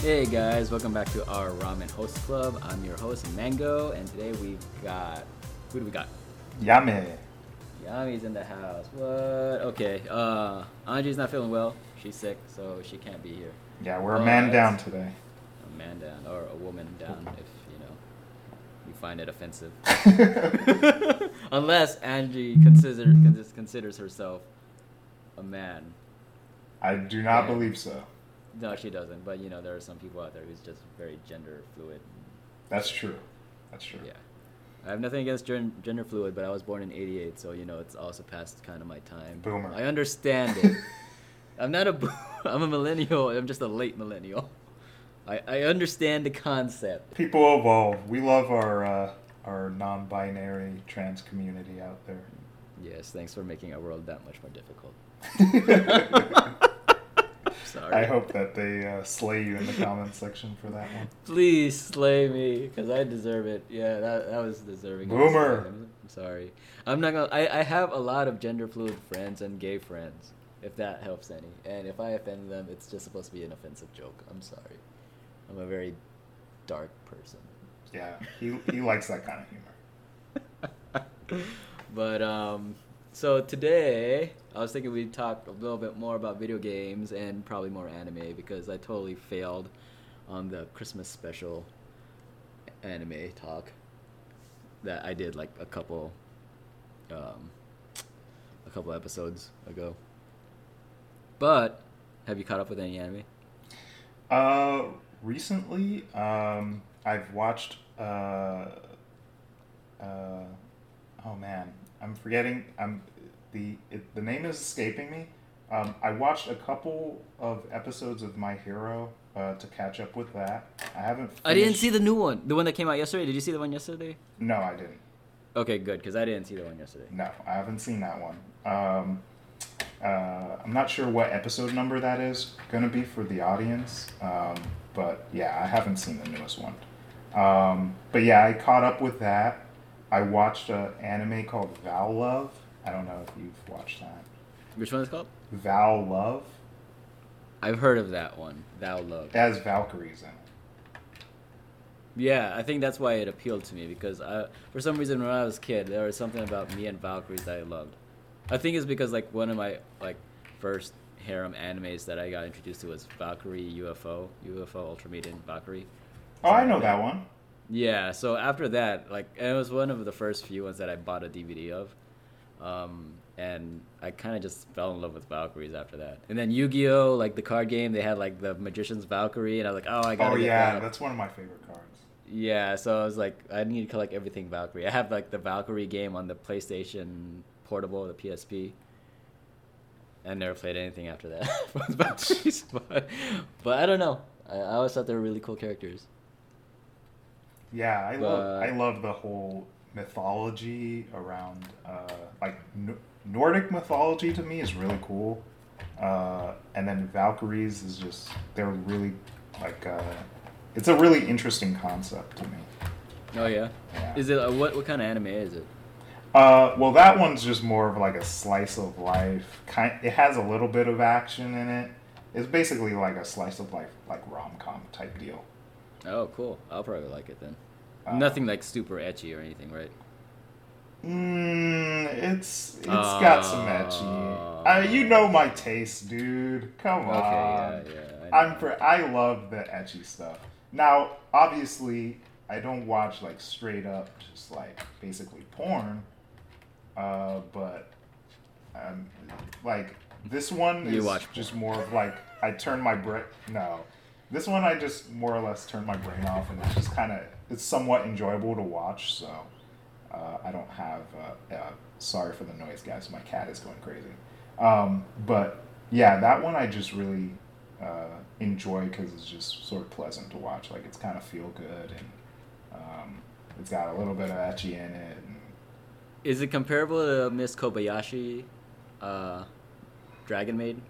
Hey guys, welcome back to our Ramen Host Club. I'm your host Mango, and today we've got who do we got? Yami. Yami's in the house. What? Okay. Uh, Angie's not feeling well. She's sick, so she can't be here. Yeah, we're a Oh, man down today. A man down or a woman down, if you know you find it offensive. Unless Angie consider, con- considers herself a man. I do not Yeah. believe so. No, she doesn't. But you know, there are some people out there who's just very gender fluid. That's true. That's true. Yeah. I have nothing against gen- gender fluid, but I was born in '88, so you know it's also past kind of my time. Boomer. I understand it. I'm not a. I'm a millennial. I'm just a late millennial. I I understand the concept. People evolve. We love our uh, our non-binary trans community out there. Yes, thanks for making our world that much more difficult. Sorry. I hope that they uh, slay you in the comment section for that one. Please slay me, because I deserve it. Yeah, that, that was deserving. Boomer. I'm, I'm sorry. I'm not gonna. I, I have a lot of gender fluid friends and gay friends, if that helps any. And if I offend them, it's just supposed to be an offensive joke. I'm sorry. I'm a very dark person. Yeah, he, he likes that kind of humor. but um, so today I was thinking we'd talk a little bit more about video games and probably more anime because I totally failed on the Christmas special anime talk that I did like a couple um, a couple episodes ago. But have you caught up with any anime? Uh, recently, um, I've watched. Uh, uh, oh man, I'm forgetting. I'm the it, the name is escaping me. Um, I watched a couple of episodes of My Hero uh, to catch up with that. I haven't. I didn't see the new one, the one that came out yesterday. Did you see the one yesterday? No, I didn't. Okay, good, because I didn't see the one yesterday. No, I haven't seen that one. Um, uh, I'm not sure what episode number that is going to be for the audience, um, but yeah, I haven't seen the newest one. Um, but yeah, I caught up with that. I watched an anime called Val Love. I don't know if you've watched that. Which one is it called? Val Love. I've heard of that one. Thou Love. It has Valkyries in it. Yeah, I think that's why it appealed to me because I, for some reason, when I was a kid, there was something about me and Valkyries that I loved. I think it's because like one of my like first harem animes that I got introduced to was Valkyrie UFO, UFO Ultramaiden Valkyrie. Oh, I know that one. Yeah, so after that, like, it was one of the first few ones that I bought a DVD of. Um, and I kind of just fell in love with Valkyries after that. And then Yu Gi Oh! like the card game, they had like the Magician's Valkyrie, and I was like, oh, I gotta Oh get yeah, that. that's one of my favorite cards. Yeah, so I was like, I need to collect everything Valkyrie. I have like the Valkyrie game on the PlayStation Portable, the PSP. I never played anything after that Valkyries, but, but I don't know. I, I always thought they were really cool characters. Yeah, I love I love the whole mythology around uh, like N- Nordic mythology to me is really cool. Uh, and then Valkyries is just they're really like uh, it's a really interesting concept to me. Oh yeah, Yeah. is it uh, what what kind of anime is it? Uh, well, that one's just more of like a slice of life. Kind, it has a little bit of action in it. It's basically like a slice of life, like rom com type deal. Oh, cool. I'll probably like it then. Uh, Nothing like super ecchi or anything, right? Mm, it's it's got some ecchi. Uh, you know my taste, dude. Come Okay, on. yeah, yeah. I I'm for I love the ecchi stuff. Now, obviously, I don't watch like straight up just like basically porn. Uh, but um, like this one You is watch just more of like I turn my brain. No, this one I just more or less turned my brain off, and it's just kind of it's somewhat enjoyable to watch. So uh, I don't have. Uh, uh, sorry for the noise, guys. My cat is going crazy. Um, but yeah, that one I just really uh, enjoy because it's just sort of pleasant to watch. Like it's kind of feel good and um, it's got a little bit of ecchi in it. And Is it comparable to Miss Kobayashi, uh, Dragon Maid?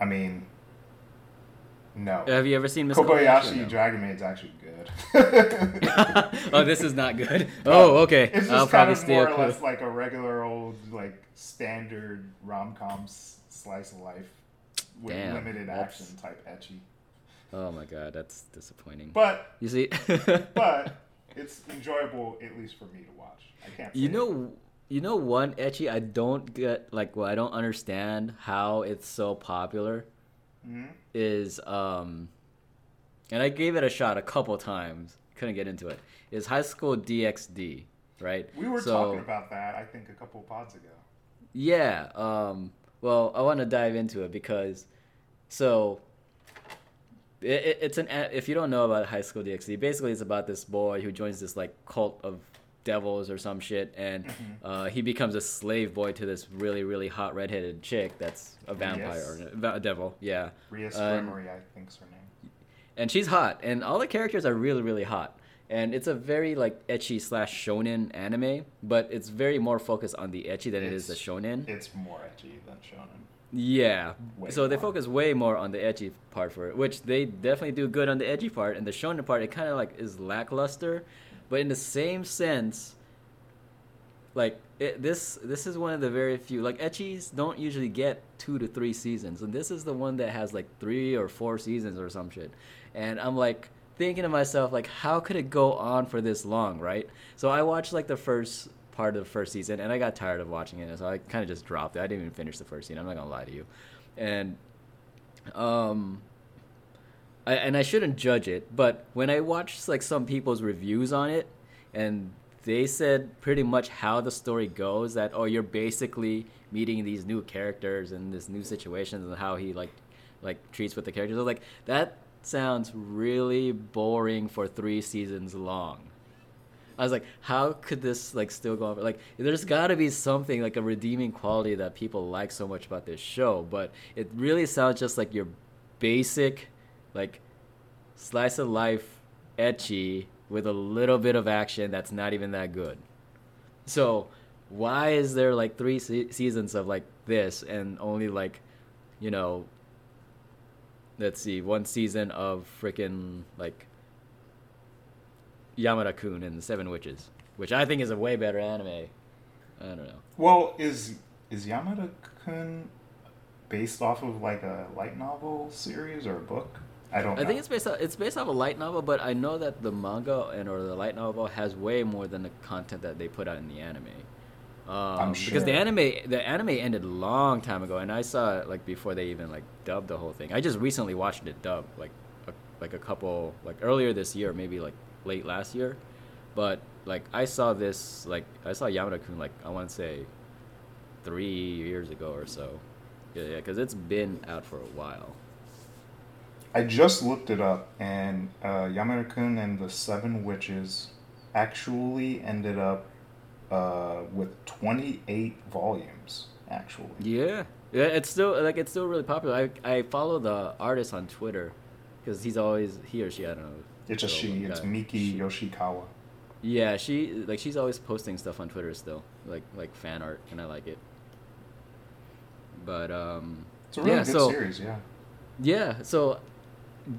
I mean, no. Have you ever seen Miss Kobayashi? Kobayashi no? Dragon Maid's actually good. oh, this is not good. Oh, okay. It's just I'll kind probably of more or less like a regular old like standard rom com slice of life with Damn, limited that's- action type ecchi. Oh my god, that's disappointing. But you see, but it's enjoyable at least for me to watch. I can't. you know, you know one ecchi I don't get like well I don't understand how it's so popular Mhm. is um, and I gave it a shot a couple times, couldn't get into it. Is High School DxD, right? We were So- talking about that. I think a couple pods ago. Yeah. Um, well, I want to dive into it because, so, it, it, it's an if you don't know about High School DxD, basically it's about this boy who joins this like cult of devils or some shit, and uh, he becomes a slave boy to this really really hot redheaded chick that's a vampire Yes. or a devil. Yeah. Rias Um, Gremory, I think's her name. and she's hot, and all the characters are really, really hot. And it's a very like ecchi slash shonen anime, but it's very more focused on the ecchi than it is the It's- shonen. It's more edgy than shonen. Yeah. Way so they more. focus way more on the edgy part for it, which they definitely do good on the edgy part. And the shonen part, it kind of like is lackluster, but in the same sense, like it, this this is one of the very few like ecchis don't usually get two to three seasons, and this is the one that has like three or four seasons or some shit. And I'm like thinking to myself like, how could it go on for this long, right? So I watched like the first part of the first season, and I got tired of watching it, so I kind of just dropped it. I didn't even finish the first season. I'm not gonna lie to you, and um. I, and I shouldn't judge it, but when I watched like some people's reviews on it, and they said pretty much how the story goes, that oh, you're basically meeting these new characters and this new situations and how he like like treats with the characters. I was like, that sounds really boring for three seasons long. I was like, how could this like still go on? Like, there's got to be something like a redeeming quality that people like so much about this show, but it really sounds just like your basic, like, slice of life, ecchi with a little bit of action that's not even that good. So, why is there like three se- seasons of like this and only like, you know, let's see, one season of freaking like Yamada Kun and the Seven Witches, which I think is a way better anime. I don't know. Well, is is Yamada Kun based off of like a light novel series or a book? I don't. I know. think it's based off, it's based off a light novel, but I know that the manga and or the light novel has way more than the content that they put out in the anime. Um, because the anime the anime ended a long time ago, and I saw it like before they even like dubbed the whole thing. I just recently watched it dubbed, like a, like a couple like earlier this year, maybe like late last year. But like I saw this like I saw Yamada Kun like I want to say three years ago or so. Yeah, yeah, because it's been out for a while. I just looked it up, and uh, Yamada Kun and the Seven Witches actually ended up uh, with twenty eight volumes. Actually, Yeah, yeah, it's still like it's still really popular. I I follow the artist on Twitter because he's always he or she I don't know. it's a she. It's guy. Miki She- Yoshikawa. Yeah, she like she's always posting stuff on Twitter still, like like fan art, and I like it. But um, It's a really yeah, good so series. Yeah. yeah, so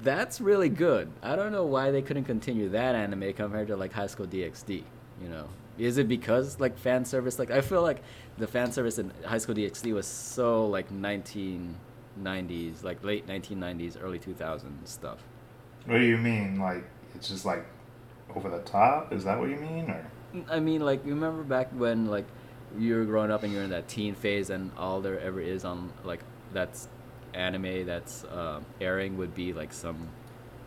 that's really good. I don't know why they couldn't continue that anime compared to like High School DxD. You know, is it because like fan service? Like I feel like the fan service in High School DxD was so like 1990s, like late 1990s, early 2000s stuff. What do you mean? Like it's just like over the top? Is that what you mean? Or I mean, like, you remember back when, like, you were growing up and you're in that teen phase, and all there ever is on, like, that's anime that's uh, airing would be, like, some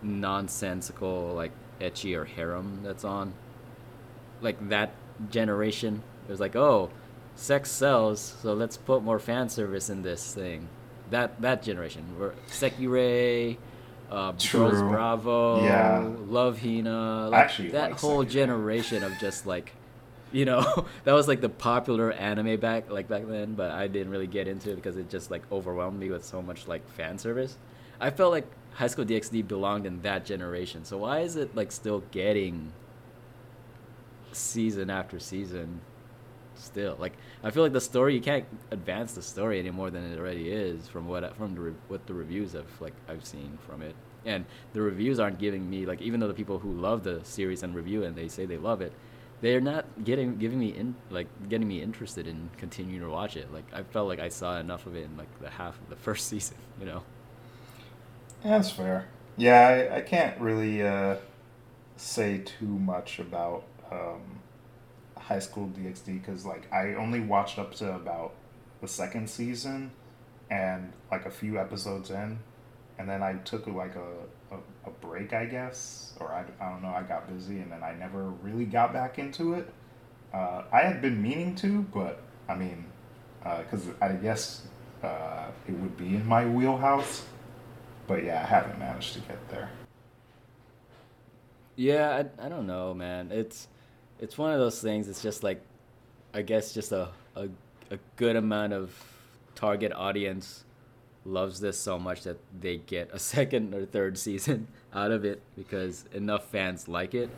nonsensical, like, ecchi or harem that's on. Like, that generation. It was like, oh, sex sells, so let's put more fan service in this thing. That that generation. Where Sekirei, uh, Girls. Bravo, Yeah. Love Hina, like, Actually that like whole Sekirei. generation of just like you know that was like the popular anime back like back then but i didn't really get into it because it just like overwhelmed me with so much like fan service. I felt like high school dxd belonged in that generation so why is it like still getting season after season still? Like i feel like the story you can't advance the story any more than it already is from what from the what the reviews have like i've seen from it. And the reviews aren't giving me like even though the people who love the series and review and they say they love it they're not getting giving me in like getting me interested in continuing to watch it like i felt like i saw enough of it in like the half of the first season you know yeah, that's fair. Yeah, I, I can't really uh, say too much about um, High School DxD because like I only watched up to about the second season and like a few episodes in, and then I took like a, a, a break, I guess, or I, I don't know, I got busy and then I never really got back into it. Uh, I had been meaning to, but I mean, because uh, I guess uh, it would be in my wheelhouse. But yeah, I haven't managed to get there. Yeah, I, I don't know, man. It's it's one of those things. It's just like, I guess, just a a, a good amount of target audience loves this so much that they get a second or third season out of it because enough fans like it.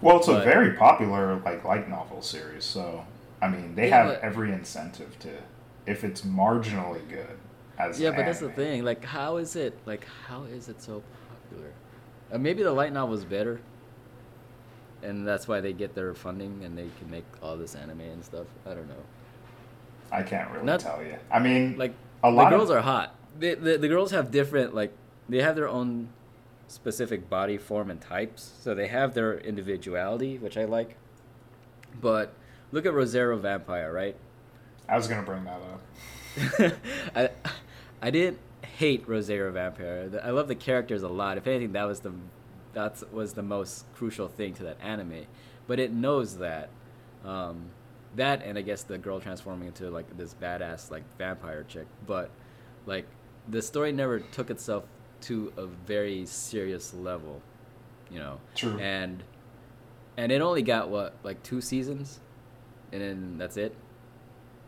Well, it's but, a very popular like light novel series, so I mean they yeah, have but, every incentive to if it's marginally good as yeah, but anime. that's the thing. Like, how is it? Like, how is it so popular? Uh, maybe the light novel is better, and that's why they get their funding and they can make all this anime and stuff. I don't know. I can't really Not, tell you. I mean, like a lot the girls of... are hot. The, the the girls have different like they have their own specific body form and types, so they have their individuality, which I like. But look at Rosario Vampire, right? I was gonna bring that up. I I didn't hate Rosario Vampire. I love the characters a lot. If anything, that was the that was the most crucial thing to that anime. But it knows that. Um, that and I guess the girl transforming into like this badass like vampire chick. But like the story never took itself to a very serious level, you know. True. And and it only got what like two seasons, and then that's it.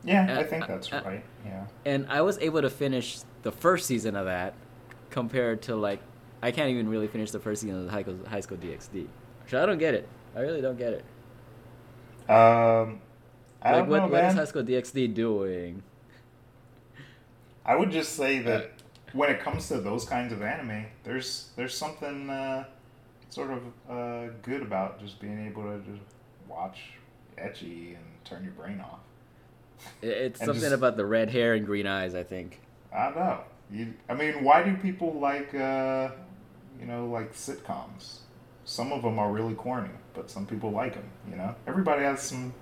Yeah, and, I think that's I, right. Yeah. And I was able to finish the first season of that, compared to like, I can't even really finish the first season of High School, High School DxD. So I don't get it. I really don't get it. Um, I like, what, know, what is High School DxD doing? I would just say that when it comes to those kinds of anime, there's there's something uh, sort of uh, good about just being able to just watch ecchi and turn your brain off. It's something just, about the red hair and green eyes, I think. I don't know. You, I mean, why do people like, uh, you know, like sitcoms? Some of them are really corny, but some people like them. You know, everybody has some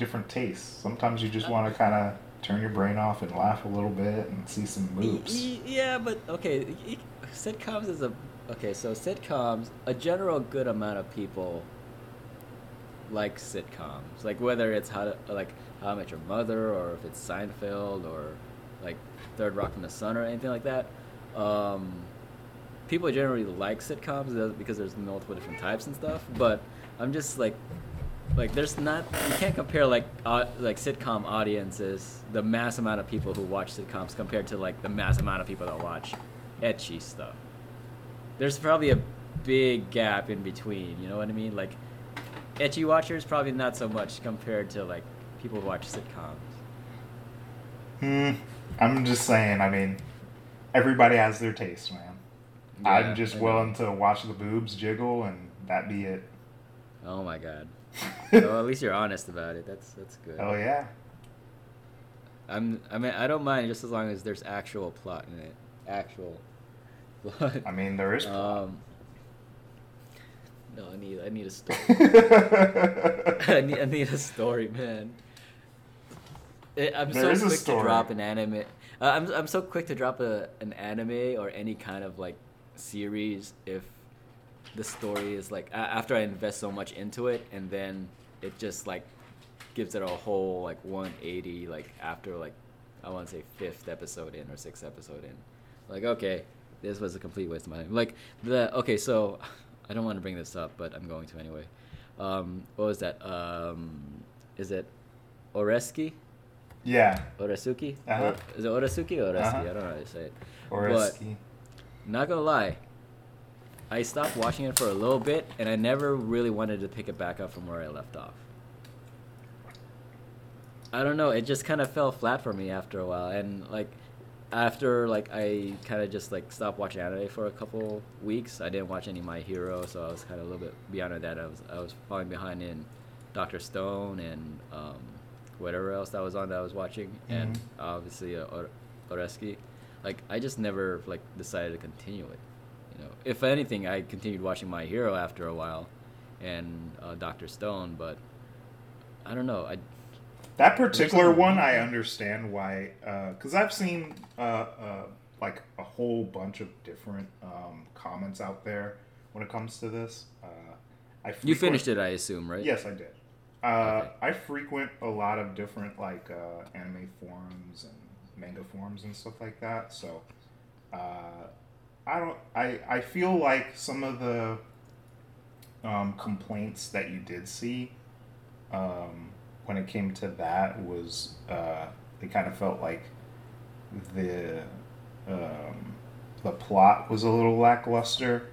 different tastes. Sometimes you just want to kind of turn your brain off and laugh a little bit and see some moves. Yeah, but okay, sitcoms is a okay. So sitcoms, a general good amount of people like sitcoms, like whether it's how to, like How I Met Your Mother or if it's Seinfeld or like Third Rock from the Sun or anything like that. Um, people generally like sitcoms because there's multiple different types and stuff. But I'm just like, like there's not you can't compare like uh, like sitcom audiences, the mass amount of people who watch sitcoms compared to like the mass amount of people that watch ecchi stuff. There's probably a big gap in between. You know what I mean? Like ecchi watchers probably not so much compared to like people who watch sitcoms. Hmm. I'm just saying. I mean, everybody has their taste, man. Yeah, I'm just willing to watch the boobs jiggle and that be it. Oh my god. well, at least you're honest about it. That's that's good. Oh yeah. I'm. I mean, I don't mind just as long as there's actual plot in it. Actual. Plot. I mean, there is. Plot. Um, no, I need. I need a story. I need. I need a story, man. It, I'm there so quick to drop an anime. Uh, I'm I'm so quick to drop a an anime or any kind of like series if the story is like after I invest so much into it and then it just like gives it a whole like 180 like after like I want to say fifth episode in or sixth episode in. Like okay, this was a complete waste of my time. Like the okay, so I don't want to bring this up, but I'm going to anyway. Um, what was that? Um, is it Oresuki? Yeah. Oresuki? Uh-huh. Is it Oresuki or Oresuki? Uh-huh. I don't know how to say it. Oresuki. But, not gonna lie, I stopped watching it for a little bit, and I never really wanted to pick it back up from where I left off. I don't know. It just kind of fell flat for me after a while, and like after like I kind of just like stopped watching anime for a couple weeks. I didn't watch any My Hero, so I was kind of a little bit beyond that. I was I was falling behind in Doctor Stone and um, whatever else that was on that I was watching, mm-hmm. and obviously uh, Or- Oresuki. Like I just never like decided to continue it. You know, if anything, I continued watching My Hero after a while, and uh, Doctor Stone, but I don't know. I That particular one, I understand why, because I've seen uh, uh, like a whole bunch of different um, comments out there when it comes to this. Uh, I you finished it, I assume, right? Yes, I did. Uh, Okay. I frequent a lot of different like uh, anime forums and manga forums and stuff like that. So uh, I don't. I I feel like some of the um, complaints that you did see um, when it came to that was uh, they kind of felt like the um, the plot was a little lackluster.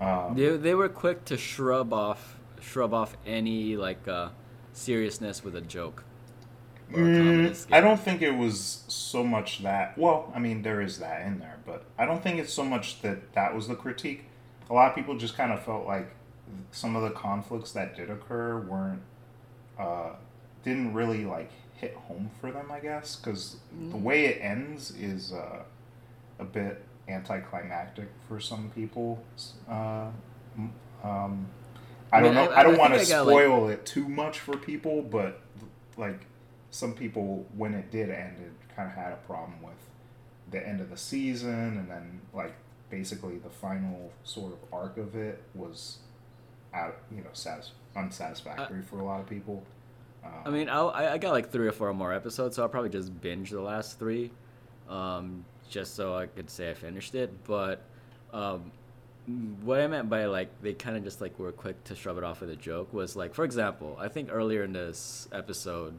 Um, They, they were quick to shrub off shrub off any like uh, seriousness with a joke. Or a comedy Mm. I don't think it was so much that. Well, I mean, there is that in there, but I don't think it's so much that that was the critique. A lot of people just kind of felt like some of the conflicts that did occur weren't, uh, didn't really like hit home for them. I guess because the way it ends is uh, a bit anticlimactic for some people. Uh, um, I, I don't know. I- I, don't want to I got, like- spoil it too much for people, but like some people, when it did end, it kind of had a problem with the end of the season, and then like basically the final sort of arc of it was out, you know, satis- unsatisfactory for a lot of people. Um, I mean, I'll, I I got like three or four more episodes, so I'll probably just binge the last three, um, just so I could say I finished it. But um, what I meant by like they kind of just like were quick to shrub it off with a joke was like, for example, I think earlier in this episode,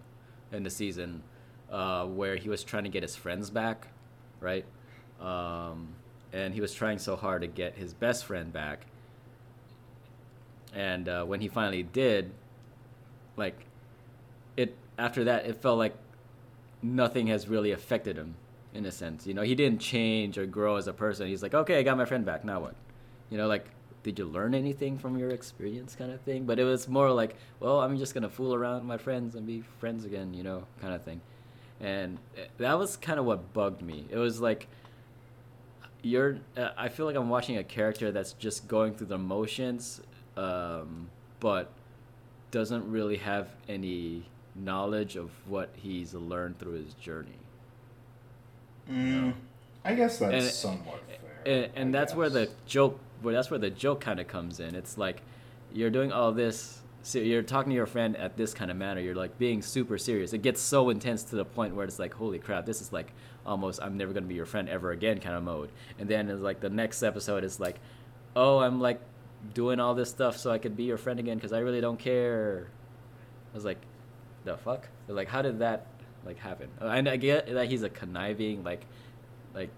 in the season, uh, where he was trying to get his friends back, right? Um, and he was trying so hard to get his best friend back. And uh, when he finally did, like it after that it felt like nothing has really affected him in a sense you know he didn't change or grow as a person he's like okay i got my friend back now what you know like did you learn anything from your experience kind of thing but it was more like well i'm just gonna fool around with my friends and be friends again you know kind of thing and uh, that was kind of what bugged me it was like you're uh, i feel like i'm watching a character that's just going through the motions um, but doesn't really have any knowledge of what he's learned through his journey. mm, I guess that's And- somewhat fair. And, and that's where the joke where that's where the joke kind of comes in. It's like you're doing all this so you're talking to your friend at this kind of manner. You're like being super serious. It gets so intense to the point where it's like, holy crap, this is like almost I'm never gonna be your friend ever again kind of mode. And then it's like the next episode is like, oh, I'm like doing all this stuff so I could be your friend again because I really don't care. I was like, the fuck? Like, how did that like happen? And I get that he's a conniving, like, like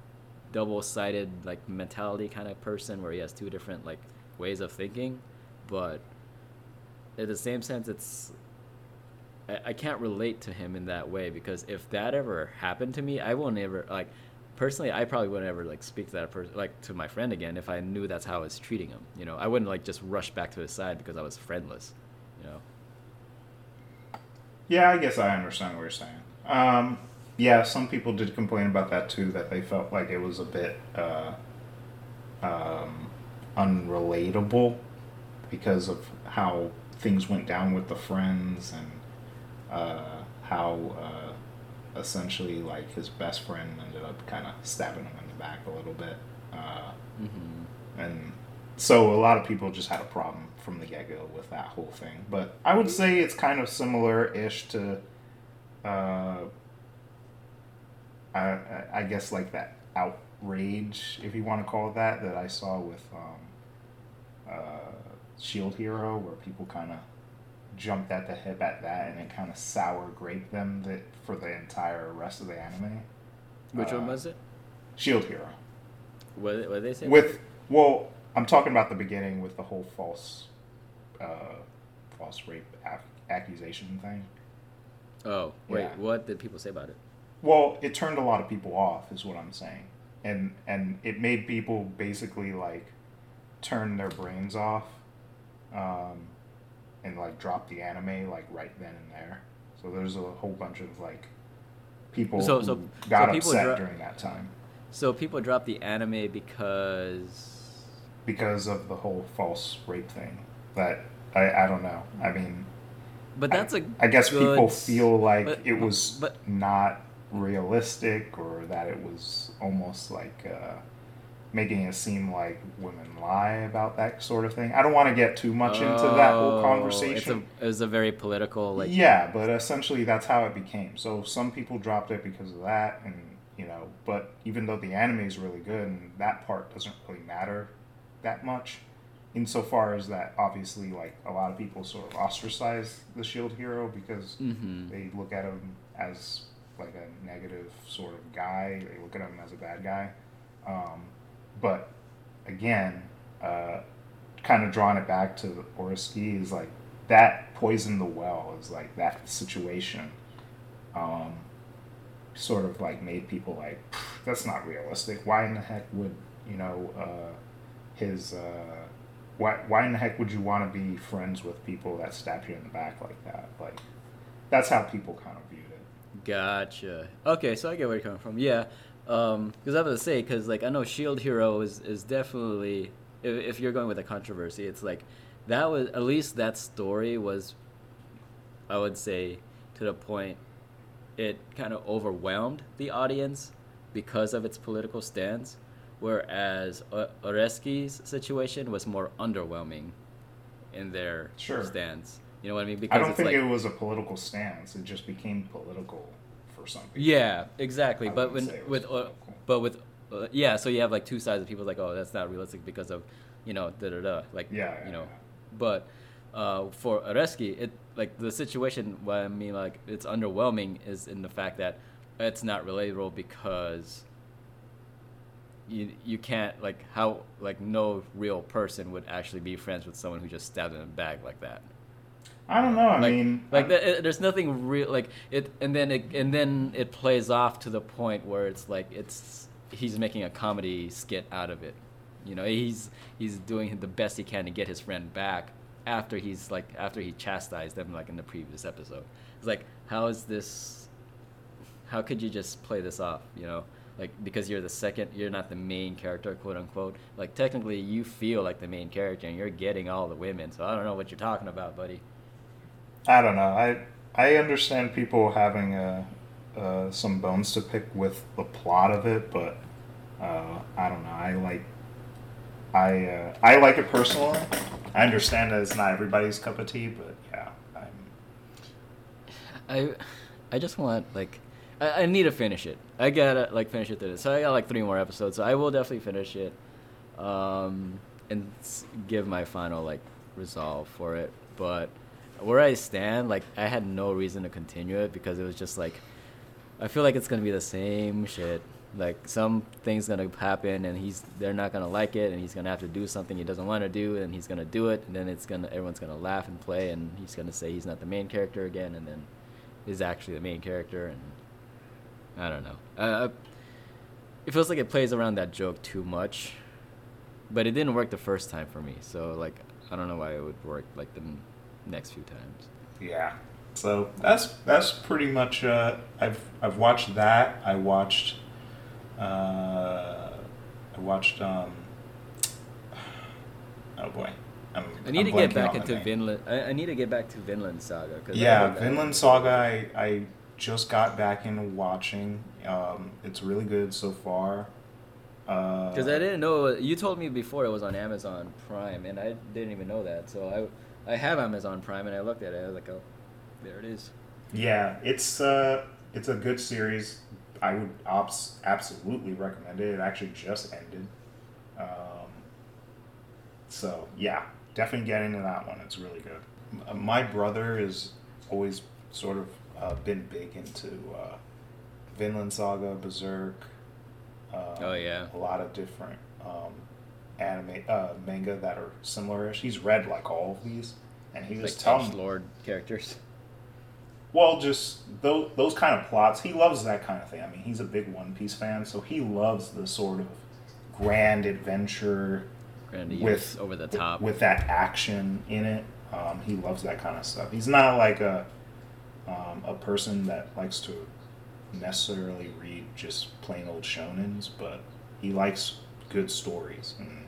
double-sided like mentality kind of person where he has two different like ways of thinking, but in the same sense, it's I, I can't relate to him in that way because if that ever happened to me, I won't ever like personally I probably wouldn't ever like speak to that person like to my friend again if I knew that's how I was treating him. You know, I wouldn't like just rush back to his side because I was friendless. You know. Yeah, I guess I understand what you're saying. Um, yeah, some people did complain about that too. That they felt like it was a bit uh, um, unrelatable because of how things went down with the friends and uh, how uh, essentially like his best friend ended up kind of stabbing him in the back a little bit. Uh, Mm-hmm. and so a lot of people just had a problem from the get-go with that whole thing but i would say it's kind of similar-ish to uh, I, I- guess like that outrage if you want to call it that that i saw with um, uh, shield hero where people kind of jumped at the hip at that and it kind of sour grape them that for the entire rest of the anime Which Uh, one was it? shield hero What what they say? with well i'm talking about the beginning with the whole false uh false rape ac- accusation thing Oh wait, Yeah. what did people say about it? Well it turned a lot of people off is what i'm saying and and it made people basically like turn their brains off um and like drop the anime like right then and there so there's a whole bunch of like people So- who so- got so people upset dro- during that time So people dropped the anime because because of the whole false rape thing. That I, I don't know. I mean, But that's a I guess people feel like but- it was but- not realistic or that it was almost like uh, making it seem like women lie about that sort of thing. I don't want to get too much into that whole Oh, conversation. It's a, it was a very political like yeah, but essentially that's how it became. So some people dropped it because of that, and you know, but even though the anime is really good, and that part doesn't really matter that much, insofar as that obviously like a lot of people sort of ostracize the Shield hero because Mhm. they look at him as like a negative sort of guy. They look at him as a bad guy. Um, but again, uh, kind of drawing it back to Oresuki is like that poisoned the well is like that situation. Um, sort of like made people like that's not realistic. Why in the heck would you know uh, his uh, why why in the heck would you want to be friends with people that stab you in the back like that? Like that's how people kind of. Gotcha. Okay, so I get where you're coming from. Yeah, um, because I was gonna say, because like I know Shield Hero is is definitely if, if you're going with a controversy, it's like that was at least that story was, I would say, to the point, it kind of overwhelmed the audience because of its political stance, whereas O- Oresuki's situation was more underwhelming in their Sure. stance. You know what I mean? I don't think like, it was a political stance. It just became political for some people. Yeah, exactly. I but when say it was with uh, political. but with uh, yeah, so you have like two sides of people like, oh, that's not realistic because of, you know, da da da. Like Yeah, yeah, you know, yeah. but uh, for Oresuki, it like the situation. What I mean, like it's underwhelming is in the fact that it's not relatable because you you can't like how like no real person would actually be friends with someone who just stabbed in the back like that I don't know. I like, mean, like I- the, it, there's nothing real like it and then it and then it plays off to the point where it's like it's he's making a comedy skit out of it. You know he's he's doing the best he can to get his friend back after he's like after he chastised them like in the previous episode. It's like how is this how could you just play this off you know? Like because you're the second you're not the main character quote unquote. Like technically you feel like the main character and you're getting all the women so i don't know what you're talking about buddy I don't know. I I understand people having uh, uh, some bones to pick with the plot of it, but uh, I don't know. I like I uh, I like it personally. I understand that it's not everybody's cup of tea, but yeah, I'm I I just want like I, need to finish it. I gotta like finish it today. So I got like three more episodes. So I will definitely finish it, um, and give my final like resolve for it. But where I stand, like I had no reason to continue it because it was just like I feel like it's gonna be the same shit. Like some things gonna happen and he's they're not gonna like it and he's gonna have to do something he doesn't want to do and he's gonna do it and then it's gonna everyone's gonna laugh and play and he's gonna say he's not the main character again and then is actually the main character and I don't know. Uh, it feels like it plays around that joke too much, but it didn't work the first time for me. So like I don't know why it would work like the next few times. Yeah. So that's that's pretty much. Uh, I've I've watched that. I watched. Uh, I watched. Um, oh boy. I'm, I need I'm to get back into. Vinland. I, I need to get back to Vinland Saga. 'cause Yeah, Vinland Saga. I, I just got back into watching. Um, it's really good so far. Uh, Because I didn't know you told me before it was on Amazon Prime, and I didn't even know that. So I I have Amazon Prime, and I looked at it. I was like, oh, there it is. Yeah, it's uh, it's a good series. I would abs- absolutely recommend it. It actually just ended. Um, so yeah, definitely get into that one. It's really good. My brother is always sort of uh, been big into uh, Vinland Saga, Berserk. Um, Oh, yeah. a lot of different um, anime uh, manga that are similar-ish. He's read like all of these, and he was like Lord characters. well, just those those kind of plots. He loves that kind of thing. I mean, he's a big One Piece fan, so he loves the sort of grand adventure Grandiose, with over the top. with that action in it. Um, he loves that kind of stuff. He's not like a um, a person that likes to necessarily read just plain old shonens, but he likes good stories, and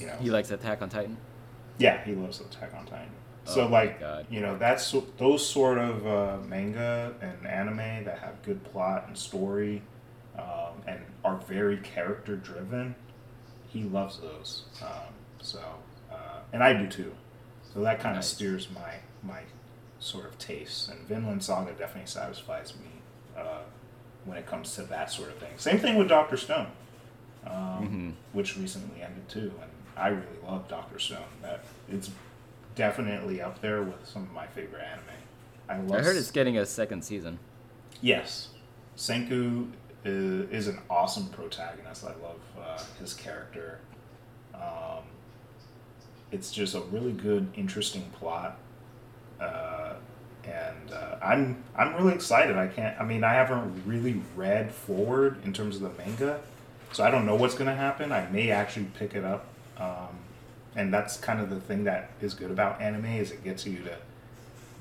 you know, He likes Attack on Titan. yeah, he loves Attack on Titan. So Oh my like, you know, that's those sort of uh, manga and anime that have good plot and story, um, and are very character driven. He loves those. Um, so, uh, and I do too. So that kind of Nice. steers my my sort of tastes. And Vinland Saga definitely satisfies me uh, when it comes to that sort of thing. Same thing with Doctor Stone, um, Mhm. which recently ended too. And I really love Doctor Stone. That it's definitely up there with some of my favorite anime. I love. I heard it's getting a second season. Yes, Senku is, is an awesome protagonist. I love uh, his character. Um, it's just a really good, interesting plot, uh, and uh, I'm I'm really excited. I can't. I mean, I haven't really read forward in terms of the manga, so I don't know what's going to happen. I may actually pick it up, um, and that's kind of the thing that is good about anime is it gets you to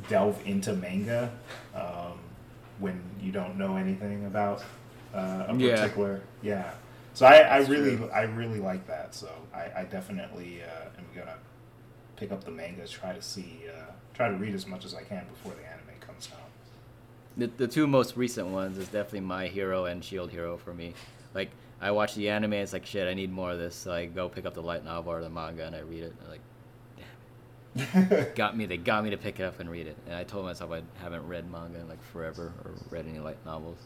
delve into manga um, when you don't know anything about uh, a Yeah. particular yeah. So I, I really true. I really like that. So I, I definitely uh, am gonna pick up the manga, try to see, uh, try to read as much as I can before the anime comes out. The, the two most recent ones is definitely My Hero and Shield Hero for me. Like I watch the anime, it's like shit. I need more of this, so I go pick up the light novel or the manga and I read it. And like, damn it. got me. They got me to pick it up and read it. And I told myself I haven't read manga in like forever or read any light novels.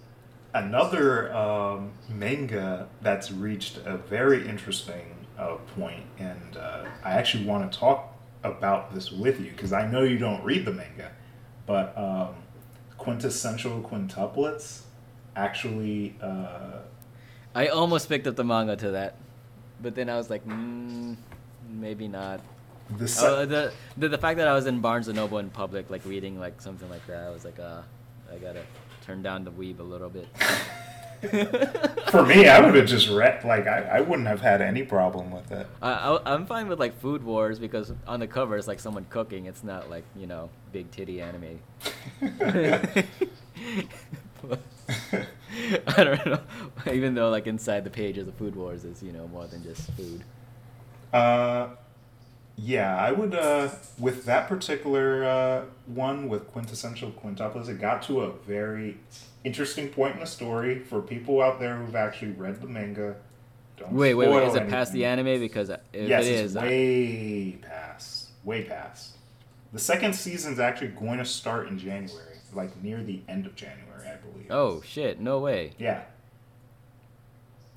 Another um, manga that's reached a very interesting uh, point, and uh, I actually want to talk about this with you because I know you don't read the manga, but um, quintessential quintuplets actually. Uh, I almost picked up the manga to that, but then I was like, mm, maybe not. the Oh, the, the the fact that I was in Barnes and Noble in public, like reading like something like that, I was like, uh, I gotta turn down the weeb a little bit. For me, I would have just read like I, I wouldn't have had any problem with it. I, I I'm fine with like Food Wars because on the cover it's like someone cooking. It's not like you know big titty anime. I don't know. Even though like inside the pages of Food Wars is you know more than just food. Uh, yeah, I would. Uh, with that particular uh, one with quintessential quintuplets, it got to a very interesting point in the story for people out there who've actually read the manga. Don't Wait, wait, wait. Is it past the anime? Because if yes, it it's is, I- way past. Way past. The second season's actually going to start in January, like near the end of January, Oh shit, no way. Yeah.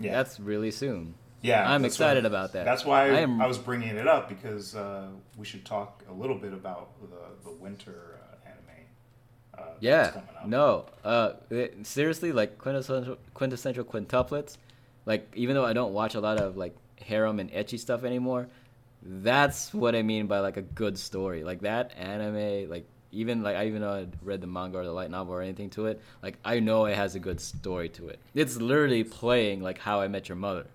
Yeah. That's really soon. Yeah, I'm excited why- about that. That's why I I, was bringing it up because uh, we should talk a little bit about the the winter uh, anime. Uh, Yeah, no. Uh, it- seriously, like quintessential quintessential quintuplets. Like even though I don't watch a lot of like harem and ecchi stuff anymore, that's what I mean by like a good story. Like that anime, like even like I even though I read the manga or the light novel or anything to it, like I know it has a good story to it. It's literally playing like How I Met Your Mother.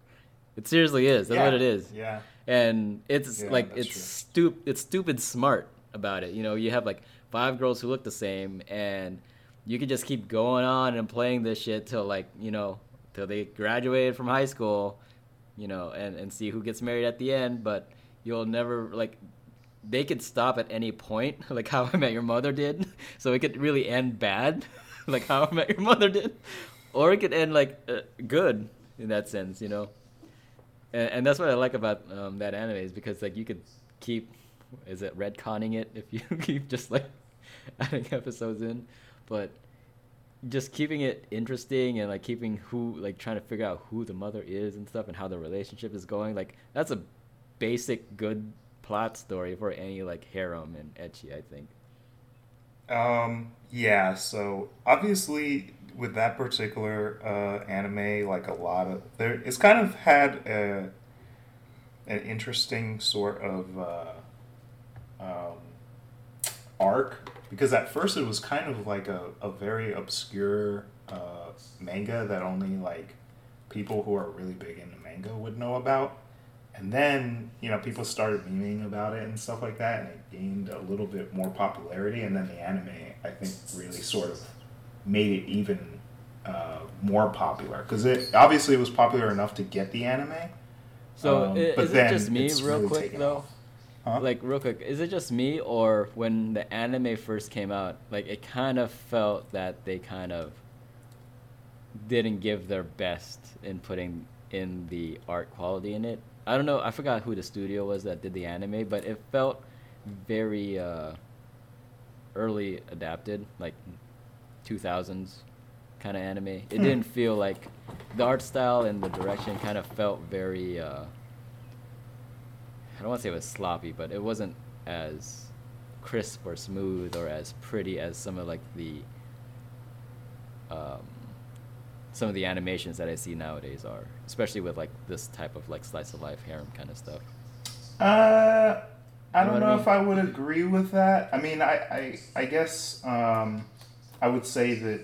It seriously is. That's Yeah, what it is Yeah. and it's Yeah, like it's true. stup it's stupid smart about it. You know, you have like five girls who look the same, and you could just keep going on and playing this shit till like you know till they graduated from high school, you know, and and see who gets married at the end. But you'll never like they could stop at any point, like How I Met Your Mother did. So it could really end bad, like How I Met Your Mother did, or it could end like uh, good in that sense, you know? And, and that's what I like about um, that anime is because like you could keep is it retconning it if you keep just like adding episodes in, but just keeping it interesting and like keeping who like trying to figure out who the mother is and stuff and how the relationship is going like that's a basic good plot story for any like harem and ecchi I think. Um. Yeah. So obviously, with that particular uh, anime, like a lot of there, it's kind of had a an interesting sort of uh, um, arc because at first it was kind of like a, a very obscure uh, manga that only like people who are really big into manga would know about. And then, you know, people started memeing about it and stuff like that, and it gained a little bit more popularity. And then the anime, I think, really sort of made it even uh, more popular because it obviously it was popular enough to get the anime, So Um, i- but is it then just me, it's real really quick though? Huh? Like real quick, is it just me or when the anime first came out, like it kind of felt that they kind of didn't give their best in putting in the art quality in it. I don't know, I forgot who the studio was that did the anime, but it felt very uh, early adapted, like 2000s kind of anime. It Hmm. didn't feel like the art style and the direction kind of felt very uh, I don't want to say it was sloppy, but it wasn't as crisp or smooth or as pretty as some of like the um, some of the animations that I see nowadays are, especially with like this type of like slice of life harem kind of stuff. Uh, I You know don't what I know mean? if I would agree with that. I mean, I, I, I guess um, I would say that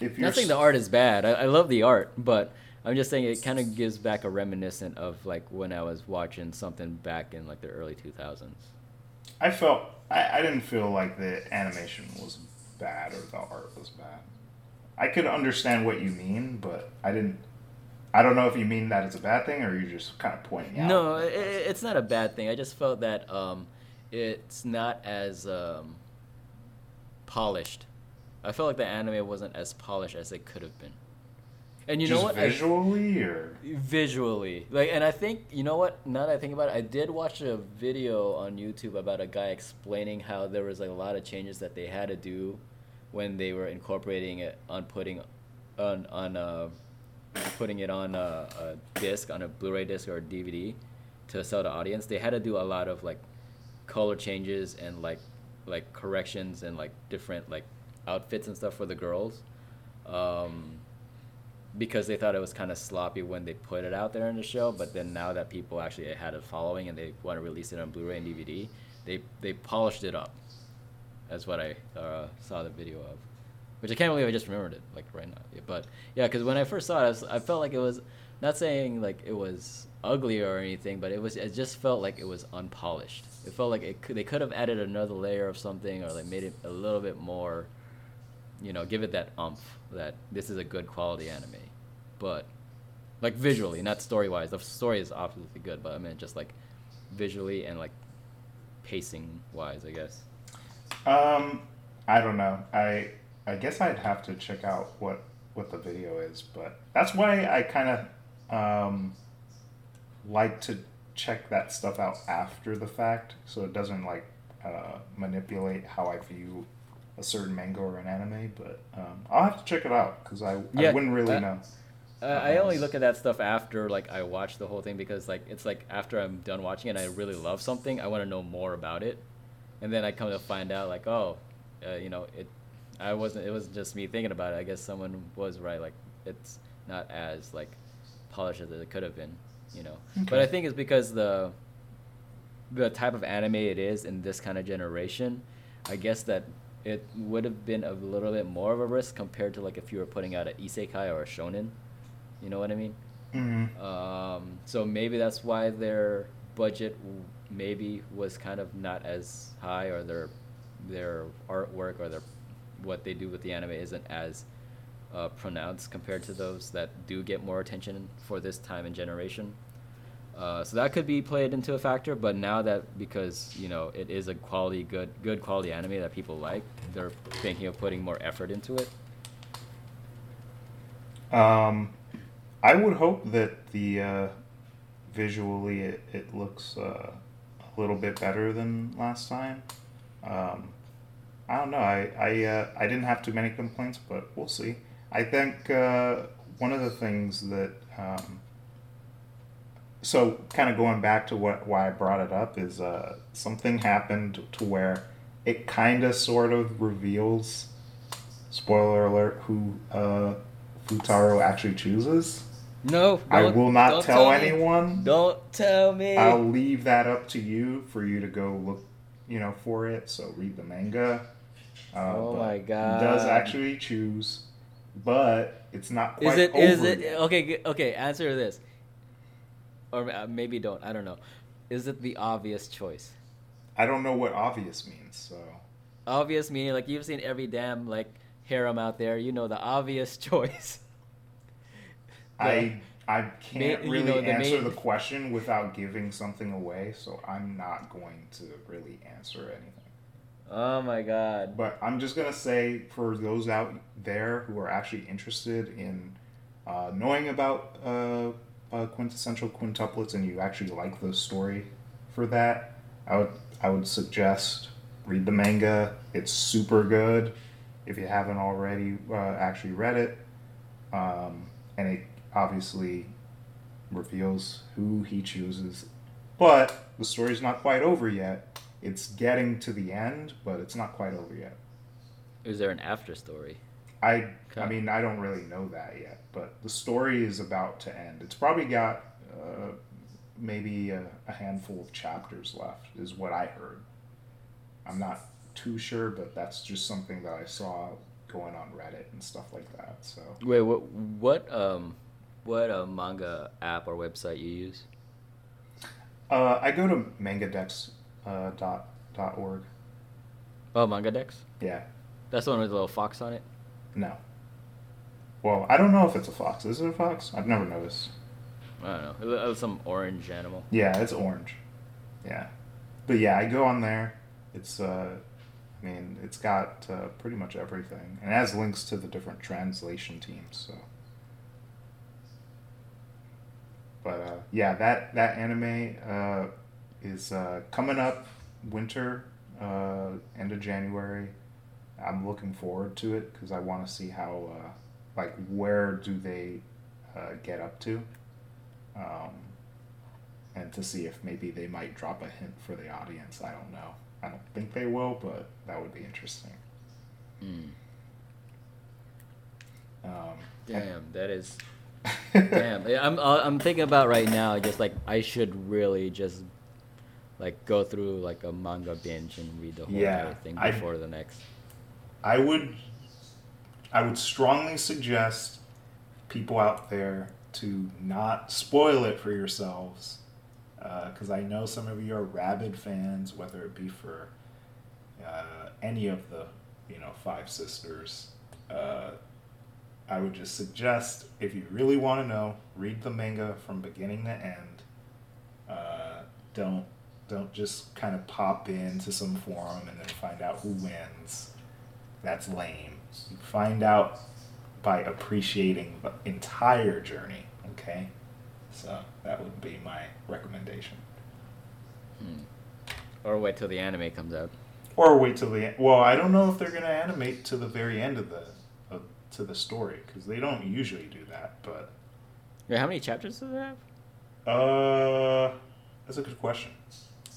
if you're Not saying the art is bad. I, I love the art, but I'm just saying it kind of gives back a reminiscent of like when I was watching something back in like the early 2000s. I felt I, I didn't feel like the animation was bad or the art was bad. I could understand what you mean, but I didn't. I don't know if you mean that it's a bad thing or you're just kind of pointing out. No, that i it's- not a bad thing. I just felt that um, it's not as um, polished. I felt like the anime wasn't as polished as it could have been. And you just know what? I- visually or visually like and i think you know what now that i think about it i did watch a video on youtube about a guy explaining how there was like a lot of changes that they had to do when they were incorporating it on putting on on uh putting it on a, a disc on a blu-ray disc or a dvd to sell to the audience they had to do a lot of like color changes and like like corrections and like different like outfits and stuff for the girls um because they thought it was kind of sloppy when they put it out there in the show, but then now that people actually had a following and they want to release it on Blu-ray and DVD, they they polished it up. That's what I uh, saw the video of, which I can't believe I just remembered it like right now. But yeah, because when I first saw it, I, was, I felt like it was not saying like it was ugly or anything, but it was it just felt like it was unpolished. It felt like it could, they could have added another layer of something or like made it a little bit more you know, give it that umph that this is a good quality anime. But like visually, not story wise. The story is obviously good, but I mean just like visually and like pacing wise, I guess. Um, I don't know. I I guess I'd have to check out what what the video is, but that's why I kind of um like to check that stuff out after the fact, so it doesn't like uh, manipulate how I view a certain manga or an anime. But um, I'll have to check it out because I, I wouldn't really that- know. Uh, I only look at that stuff after like I watch the whole thing because like it's like after I'm done watching it, and I really love something. I want to know more about it, and then I come to find out like oh, uh, you know it. I wasn't. It wasn't just me thinking about it. I guess someone was right. Like it's not as like polished as it could have been. You know, Okay. but I think it's because the the type of anime it is in this kind of generation. I guess that it would have been a little bit more of a risk compared to like if you were putting out an isekai or a shonen. You know what I mean? Mm-hmm. Um, so maybe that's why their budget maybe was kind of not as high, or their their artwork or their what they do with the anime isn't as uh, pronounced compared to those that do get more attention for this time and generation. Uh, so that could be played into a factor, but now that because you know it is a quality good good quality anime that people like, they're thinking of putting more effort into it. Um, I would hope that the uh, visually it, it looks uh, little bit better than last time. Um, I don't know. I I, uh, I didn't have too many complaints, but we'll see. I think uh, one of the things that um, so kind of going back to what why I brought it up is uh, something happened to where it kind of sort of reveals spoiler alert who uh, Futaro actually chooses. No, I will not tell, me. anyone. Don't tell me. I'll leave that up to you for you to go look, you know, for it. So read the manga. Uh, Oh my He does actually choose, but it's not quite Is it? Is over it? yet. Okay. Okay. Answer this. Or uh, maybe don't. I don't know. Is it the obvious choice? I don't know what obvious means. So Obvious meaning like you've seen every damn like harem out there. You know the obvious choice. I I can't you really know, the answer main- the question without giving something away, so I'm not going to really answer anything. Oh my god. But I'm just gonna say for those out there who are actually interested in uh, knowing about uh, uh, quintessential quintuplets and you actually like the story for that, I would I would suggest read the manga. It's super good if you haven't already uh, actually read it, um, and it obviously reveals who he chooses. But the story's not quite over yet. It's getting to the end, but it's not quite over yet. Is there an after story? I I mean I don't really know that yet, but the story is about to end. It's probably got uh, maybe a, a handful of chapters left, is what I heard. I'm not too sure, but that's just something that I saw going on Reddit and stuff like that. So Wait, what what um what uh, manga app or website you use? uh, I go to mangadex uh, dot dot org. Oh, mangadex. Yeah, That's the one with the little fox on it. no. Well, I don't know if it's a fox. Is it a fox? I've never noticed. I don't know. It was- it was some orange animal. Yeah, it's orange. Yeah, but yeah, I go on there. It's uh, I mean, it's got uh, pretty much everything, and it has links to the different translation teams. So, but uh, yeah, that that anime uh, is uh, coming up winter, uh, end of January. I'm looking forward to it because I want to see how, uh, like, where do they uh, get up to. Um, and to see if maybe they might drop a hint for the audience. I don't know. I don't think they will, but that would be interesting. Hmm. Um, Damn, that is. Damn, Yeah, I'm uh, I'm thinking about right now. Just like I should really just like go through like a manga binge and read the whole Yeah, thing I- before the next. I would, I would strongly suggest people out there to not spoil it for yourselves, because I know some of you are rabid fans, whether it be for uh, any of the you know five sisters. Uh, I would just suggest if you really want to know, read the manga from beginning to end. Uh, don't don't just kind of pop into some forum and then find out who wins. That's lame. Find out by appreciating the entire journey. Okay, so that would be my recommendation. Hmm. Or wait till the anime comes out. Or wait till the. Well, I don't know if they're gonna animate to the very end of the to the story because they don't usually do that. But yeah, how many chapters does it have? uh, that's a good question.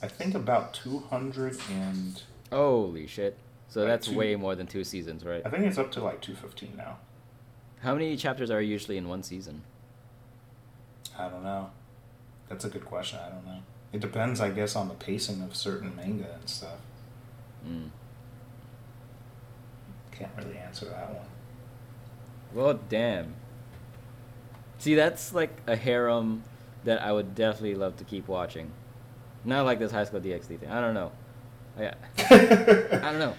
I think about two hundred and Holy shit! So Like that's two- way more than two seasons, right? I think it's up to like two fifteen now. How many chapters are usually in one season? I don't know. That's a good question. I don't know. It depends, I guess, on the pacing of certain manga and stuff. Mm. Can't really answer that one. Well, damn. See, that's like a harem that I would definitely love to keep watching. Not like this High School DxD thing. I don't know. I, I don't know.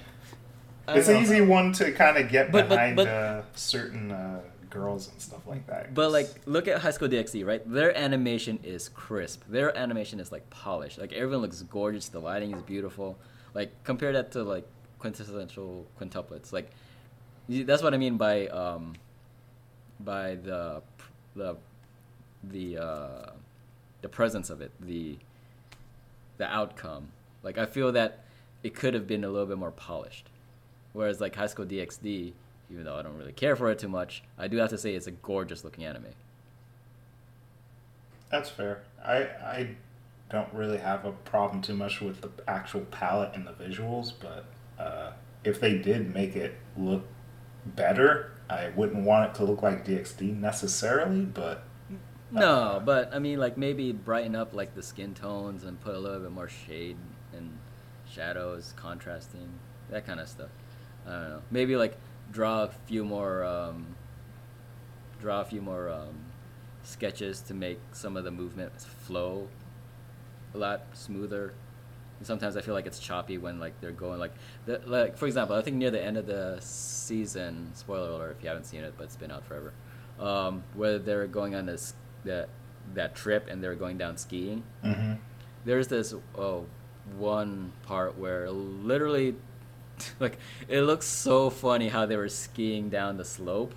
I don't It's know. an easy one to kind of get But- but- behind but- uh, certain uh, girls and stuff like that. But like, look at High School DxD, right? Their animation is crisp. Their animation is like polished. Like everyone looks gorgeous. The lighting is beautiful. Like compare that to like quintessential quintuplets. Like that's what I mean by um, by the the the uh, the presence of it, the the outcome. Like I feel that it could have been a little bit more polished. Whereas like High School DxD, even though I don't really care for it too much, I do have to say it's a gorgeous looking anime. That's fair. I I don't really have a problem too much with the actual palette and the visuals, but uh, if they did make it look better, I wouldn't want it to look like DxD necessarily, but No, but I mean like maybe brighten up like the skin tones and put a little bit more shade and shadows, contrasting, that kind of stuff. I don't know. Maybe like draw a few more um, draw a few more um, sketches to make some of the movement flow a lot smoother. And sometimes I feel like it's choppy when like they're going like the, like for example, I think near the end of the season, spoiler alert if you haven't seen it, but it's been out forever, um, where they're going on this that that trip and they're going down skiing. Mm-hmm. There's this oh one part where literally like it looks so funny how they were skiing down the slope.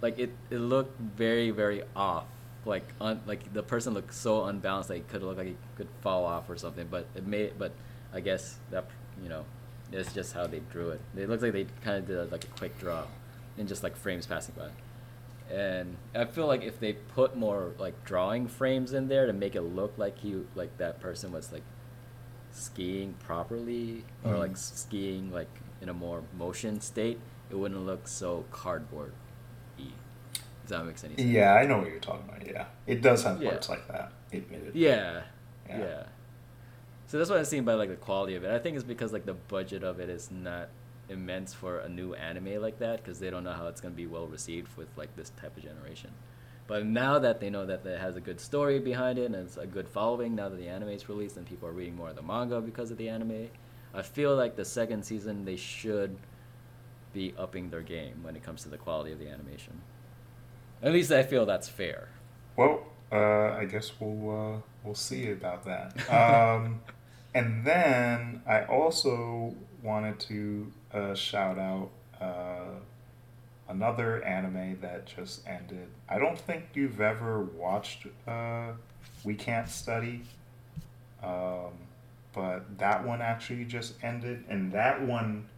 Like it, it looked very very off. Like un, like the person looked so unbalanced that it could look like he could fall off or something. But it made but I guess that you know it's just how they drew it. It looks like they kind of did a, like a quick draw, and just like frames passing by. And I feel like if they put more like drawing frames in there to make it look like he like that person was like skiing properly or Mhm. like skiing like in a more motion state, it wouldn't look so cardboard. Does that make any sense? Yeah, I know what you're talking about. Yeah, it does have Yeah. parts like that. Admittedly. Yeah. Yeah. Yeah. So that's what I'm seeing by like the quality of it. I think it's because like the budget of it is not immense for a new anime like that because they don't know how it's gonna be well received with like this type of generation. But now that they know that it has a good story behind it and it's a good following, now that the anime is released and people are reading more of the manga because of the anime, I feel like the second season they should be upping their game when it comes to the quality of the animation. At least I feel that's fair. Well, uh, I guess we'll uh, we'll see about that. Um, and then I also wanted to uh, shout out uh, another anime that just ended. I don't think you've ever watched uh, We Can't Study, um, but that one actually just ended, and that one,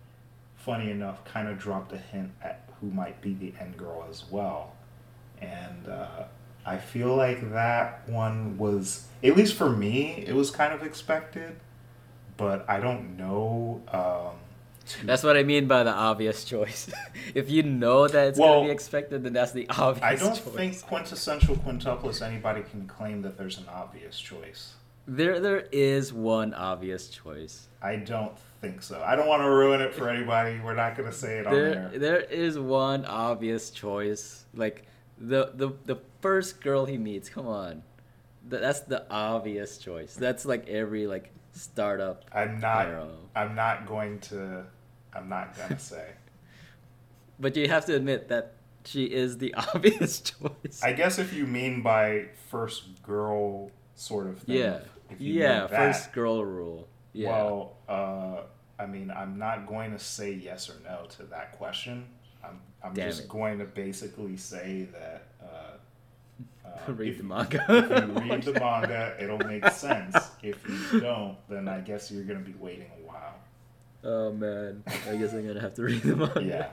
funny enough, kind of dropped a hint at who might be the end girl as well and uh, I feel like that one was, at least for me, it was kind of expected, but I don't know. Um, to- That's what I mean by the obvious choice. if you know that it's Well, gonna be expected, then that's the obvious I don't choice. think quintessential quintuplets anybody can claim that there's an obvious choice. there there is one obvious choice. I don't think so. I don't want to ruin it for anybody. We're not going to say it on There there. there is one obvious choice. Like the the the first girl he meets. Come on, Th- that's the obvious choice. That's like every like startup. I'm not. hero. I'm not going to. I'm not gonna say. But you have to admit that she is the obvious choice. I guess if you mean by first girl sort of thing. yeah, yeah. that, First girl rule. Yeah. Well, uh, I mean, I'm not going to say yes or no to that question. I'm, I'm Damn just it. going to basically say that. Uh, uh, Read if, the manga. if you read the manga, it'll make sense. If you don't, then I guess you're going to be waiting a while. Oh man, I guess I'm gonna have to read the manga. Yeah.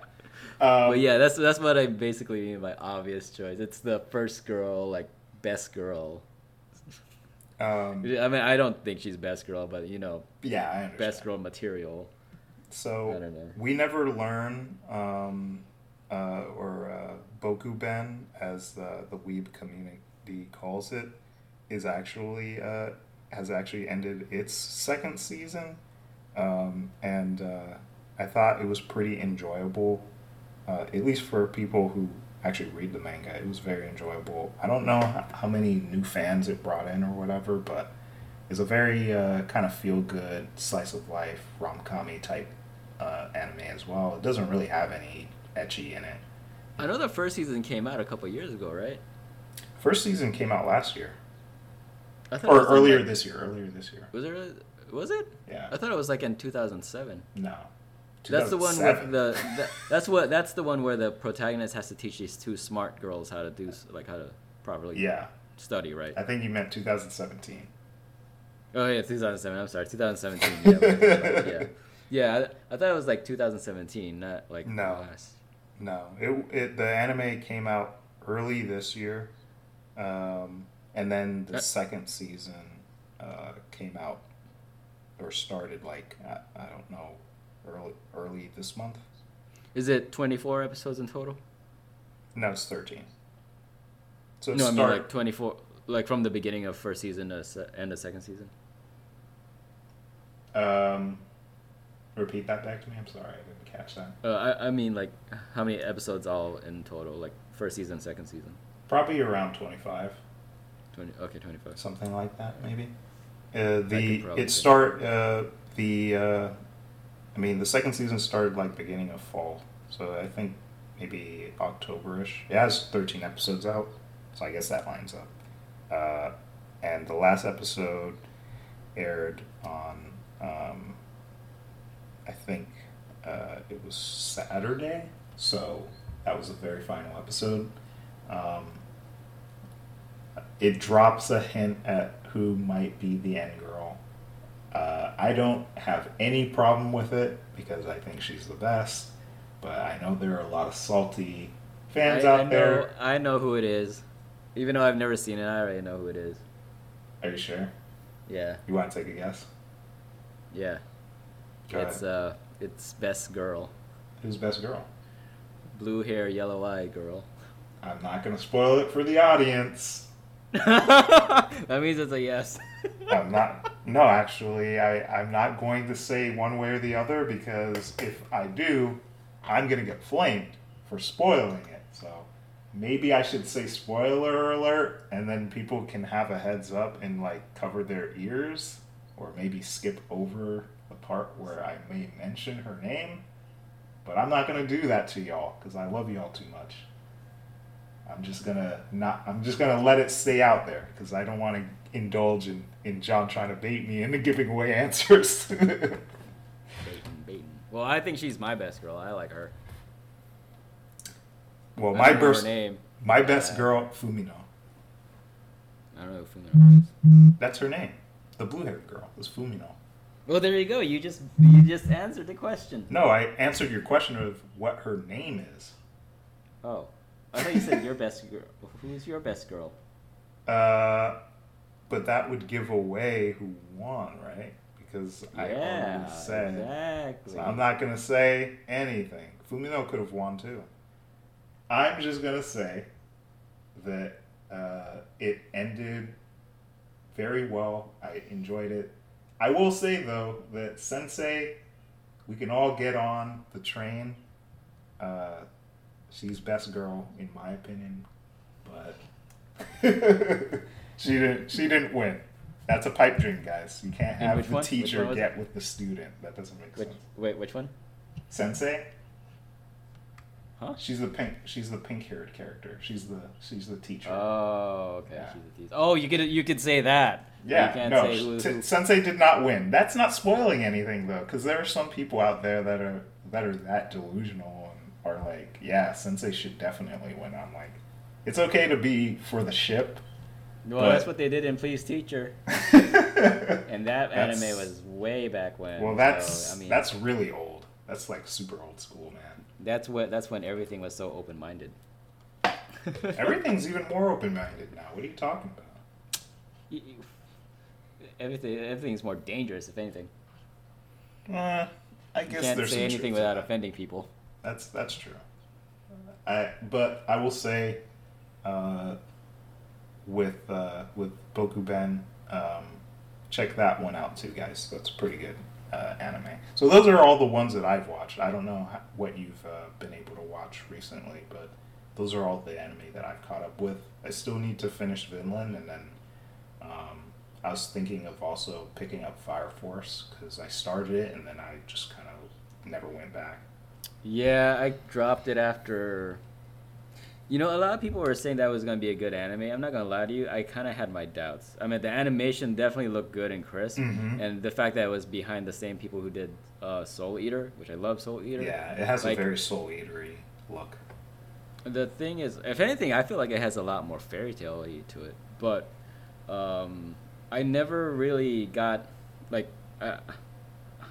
Um, but yeah, that's that's what I basically mean by obvious choice. It's the first girl, like best girl. Um, I mean, I don't think she's best girl, but you know, yeah, best girl material. So I don't know. we never learn, um, uh, or uh, Boku Ben, as the the weeb community calls it, is actually uh, has actually ended its second season, um, and uh, I thought it was pretty enjoyable, uh, at least for people who actually read the manga. It was very enjoyable. I don't know how many new fans it brought in or whatever, but it's a very uh, kind of feel good slice of life rom com type uh, anime as well. It doesn't really have any ecchi in it. I know the first season came out a couple years ago, right? First season came out last year, I thought it or was earlier like- this year. Earlier this year. Was it? really- Was it? Yeah. I thought it was like in 2007. No. That's the one with the. That, that's what. That's the one where the protagonist has to teach these two smart girls how to do like how to properly Yeah, study, right? I think you meant 2017. Oh yeah, 2007. I'm sorry, 2017. Yeah, yeah, yeah. I, I thought it was like 2017, not like No. last. No, it, it the anime came out early this year, um, and then the Uh, second season uh, came out or started like I, I don't know early early this month. Is it 24 episodes in total? No, it's thirteen. So it no, I mean like 24, like from the beginning of first season to se- end of second season. Um, repeat that back to me. I'm sorry, I didn't catch that. Uh, I, I mean like how many episodes all in total? Like first season, second season. Probably around 25, 20. Okay, 25. something like that, maybe. Uh, the it start uh, the uh, I mean the second season started like beginning of fall, so I think maybe Octoberish. It has 13 episodes out. So I guess that lines up. Uh, and the last episode aired on, um, I think uh, it was Saturday. So that was the very final episode. Um, it drops a hint at who might be the end girl. Uh, I don't have any problem with it because I think she's the best, but I know there are a lot of salty fans I, out I know, there. I know who it is. Even though I've never seen it, I already know who it is. Are you sure? Yeah, You want to take a guess? yeah. It's uh, it's best girl, Who's best girl? blue hair, yellow eye girl. I'm not going to spoil it for the audience. that means it's a yes. I'm not. No, actually, I, I'm not going to say one way or the other because if I do, I'm going to get flamed for spoiling it. So maybe I should say spoiler alert and then people can have a heads up and like cover their ears or maybe skip over part where I may mention her name. But I'm not to do that to y'all because I love y'all too much. I'm just gonna not. I'm just gonna let it stay out there because I don't want to indulge in, in John trying to bait me into giving away answers. Baiting, baiting. Well, I think she's my best girl. I like her. well, my don't know her best, name. my best Uh, girl, Fumino. I don't know who Fumino is. That's her name. The blue-haired girl is Fumino. Well, there you go. You just you just answered the question. No, I answered your question of what her name is. Oh, I thought you said your best girl. Who's your best girl? Uh, but that would give away who won, right? Because I yeah, already said. exactly. So I'm not gonna say anything. Fumino could have won too. I'm just gonna say that uh, it ended very well. I enjoyed it. I will say though that Sensei, we can all get on the train. Uh, she's best girl in my opinion, but she didn't. She didn't win. That's a pipe dream, guys. You can't have the one? Teacher get with the student. That doesn't make Which, sense. wait, which one? Sensei. Huh? She's the pink. She's the pink-haired character. She's the she's the teacher. Oh, okay. Yeah. Teacher. Oh, you could you could say that. Yeah, no. who, who- Sensei did not win. That's not spoiling anything though, because there are some people out there that are that are that delusional and are like, yeah, Sensei should definitely win. I'm like, it's okay to be for the ship. Well, but- that's what they did in Please Teacher, and that anime was way back when. well, that's so, I mean, that's really old. That's like super old school, man. that's what that's when everything was so open minded. Everything's even more open-minded now. What are you talking about? Everything everything's more dangerous, if anything. Uh, I You can't there's say anything without that. offending people. That's that's true. I but I will say, uh, with uh, with Bokuben, um, check that one out too, guys. That's pretty good uh, anime. So those are all the ones that I've watched. I don't know how, what you've uh, been able to watch recently, but those are all the anime that I've caught up with. I still need to finish Vinland, and then um, I was thinking of also picking up Fire Force because I started it and then I just kind of never went back. Yeah, I dropped it after. You know, a lot of people were saying that was going to be a good anime. I'm not going to lie to you. I kind of had my doubts. I mean, the animation definitely looked good and crisp. Mhm. And the fact that it was behind the same people who did uh, Soul Eater, which I love Soul Eater. Yeah, it has Like- a very soul eatery look. The thing is, if anything, I feel like it has a lot more fairy tale y to it. But um, I never really got like I,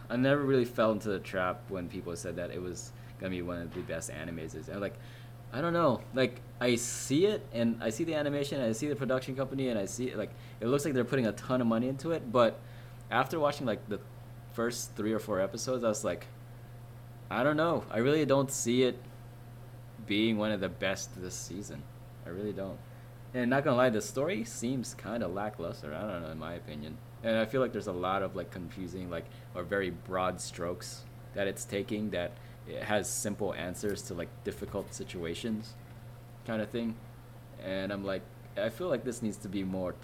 I never really fell into the trap when people said that it was gonna be one of the best animes. And like, I don't know. Like I see it and I see the animation, I see the production company, and I see it, like it looks like they're putting a ton of money into it. But after watching like the first three or four episodes, I was like, I don't know. I really don't see it being one of the best this season. I really don't. And not gonna lie, the story seems kind of lackluster. I don't know, in my opinion. And I feel like there's a lot of like confusing, like or very broad strokes that it's taking. That it has simple answers to like difficult situations, kind of thing. And I'm like, I feel like this needs to be more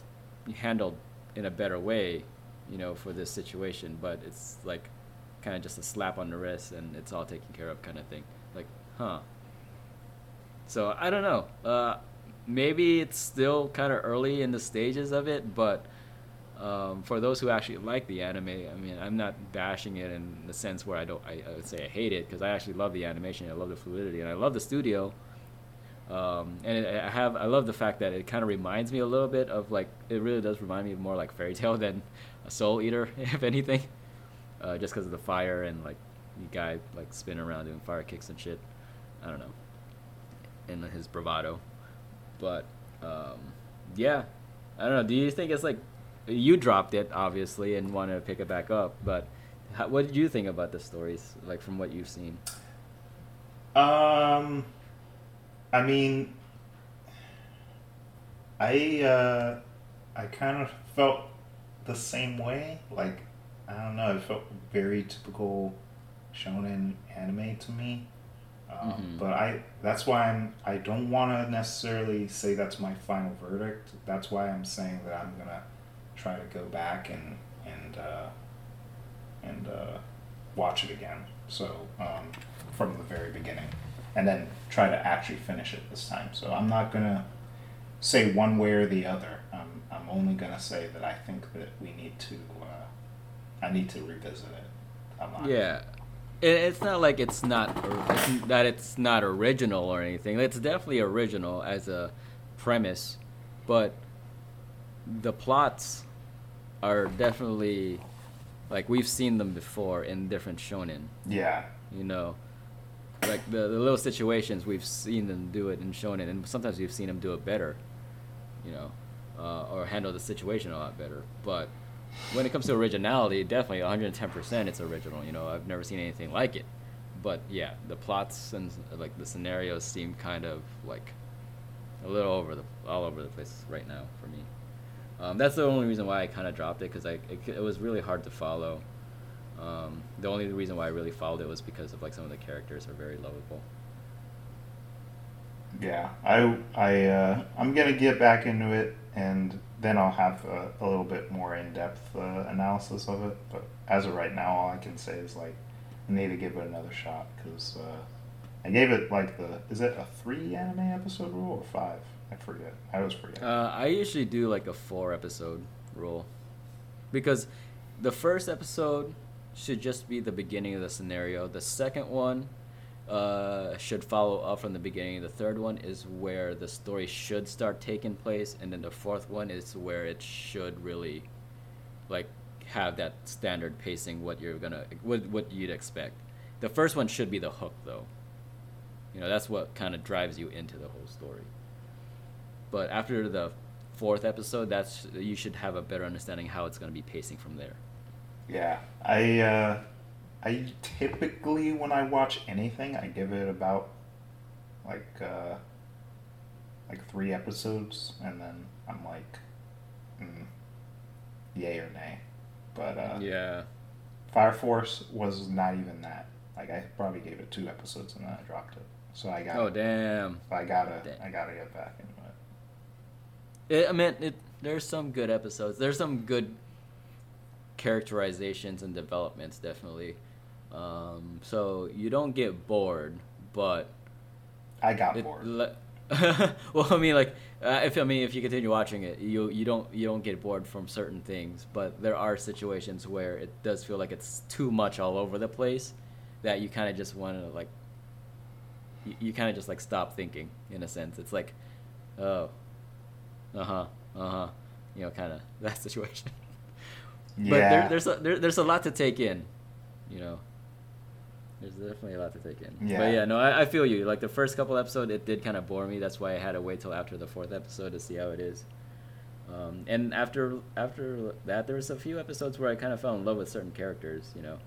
handled in a better way, you know, for this situation. But it's like kind of just a slap on the wrist, and it's all taken care of, kind of thing. Like, huh? So I don't know. Uh, maybe it's still kind of early in the stages of it, but um, for those who actually like the anime, I mean, I'm not bashing it in the sense where I don't, I, I would say I hate it because I actually love the animation, I love the fluidity, and I love the studio. Um, and it, I have, I love the fact that it kind of reminds me a little bit of like, it really does remind me of more like Fairy Tail than a Soul Eater, if anything, uh, just because of the fire and like the guy like spinning around doing fire kicks and shit. I don't know, and his bravado, but um, yeah, I don't know. Do you think it's like you dropped it obviously and wanted to pick it back up, but how, what did you think about the stories like from what you've seen? Um, I mean, I uh, I kind of felt the same way. Like I don't know, it felt very typical shonen anime to me. Um, Mhm. But I that's why I'm I don't want to necessarily say that's my final verdict. That's why I'm saying that I'm gonna try to go back and and uh, and uh, watch it again. So um, from the very beginning, and then try to actually finish it this time. So I'm not gonna say one way or the other. I'm I'm only gonna say that I think that we need to. Uh, I need to revisit it. I'm not. Yeah, it's not like it's not it's, that it's not original or anything. It's definitely original as a premise, but the plots are definitely like we've seen them before in different shonen. Yeah. You know, like the, the little situations we've seen them do it in shonen, and sometimes we've seen them do it better. You know, uh, or handle the situation a lot better. But when it comes to originality, definitely 110% it's original. You know, I've never seen anything like it. But yeah, the plots and like the scenarios seem kind of like a little over the all over the place right now for me. Um, that's the only reason why I kind of dropped it because I it, it was really hard to follow. Um, the only reason why I really followed it was because of like some of the characters are very lovable. Yeah, I I uh, I'm gonna get back into it, and then I'll have a, a little bit more in depth uh, analysis of it. But as of right now, all I can say is like I need to give it another shot because uh, I gave it like the is it a three anime episode rule or five? I forget. I always forget. Uh, I usually do like a four episode rule because the first episode should just be the beginning of the scenario. The second one uh, should follow up from the beginning. The third one is where the story should start taking place, and then the fourth one is where it should really like have that standard pacing. What you're gonna what what you'd expect. The first one should be the hook, though. You know that's what kind of drives you into the whole story but after the fourth episode that's you should have a better understanding how it's to be pacing from there Yeah, I uh, I typically when I watch anything, I give it about like uh, like three episodes, and then I'm like, mm, yay or nay. But uh, yeah Fire Force was not even that. Like I probably gave it two episodes and then I dropped it. So I got oh damn I gotta Damn. I gotta get back into it. it, i mean it there's some good episodes there's some good characterizations and developments definitely um, so you don't get bored but I got it, bored. le- well, I mean, like, uh, if I mean, if you continue watching it, you you don't you don't get bored from certain things, but there are situations where it does feel like it's too much all over the place, that you kind of just want to like, you, you kind of just like stop thinking in a sense. It's like, oh, uh huh, uh huh, you know, kind of that situation. but yeah. there, there's a there, there's a lot to take in, you know. There's definitely a lot to take in. Yeah. But yeah, no, I, I feel you. Like the first couple episodes, it did kind of bore me. That's why I had to wait till after the fourth episode to see how it is. Um, and after after that, there was a few episodes where I kind of fell in love with certain characters. You know,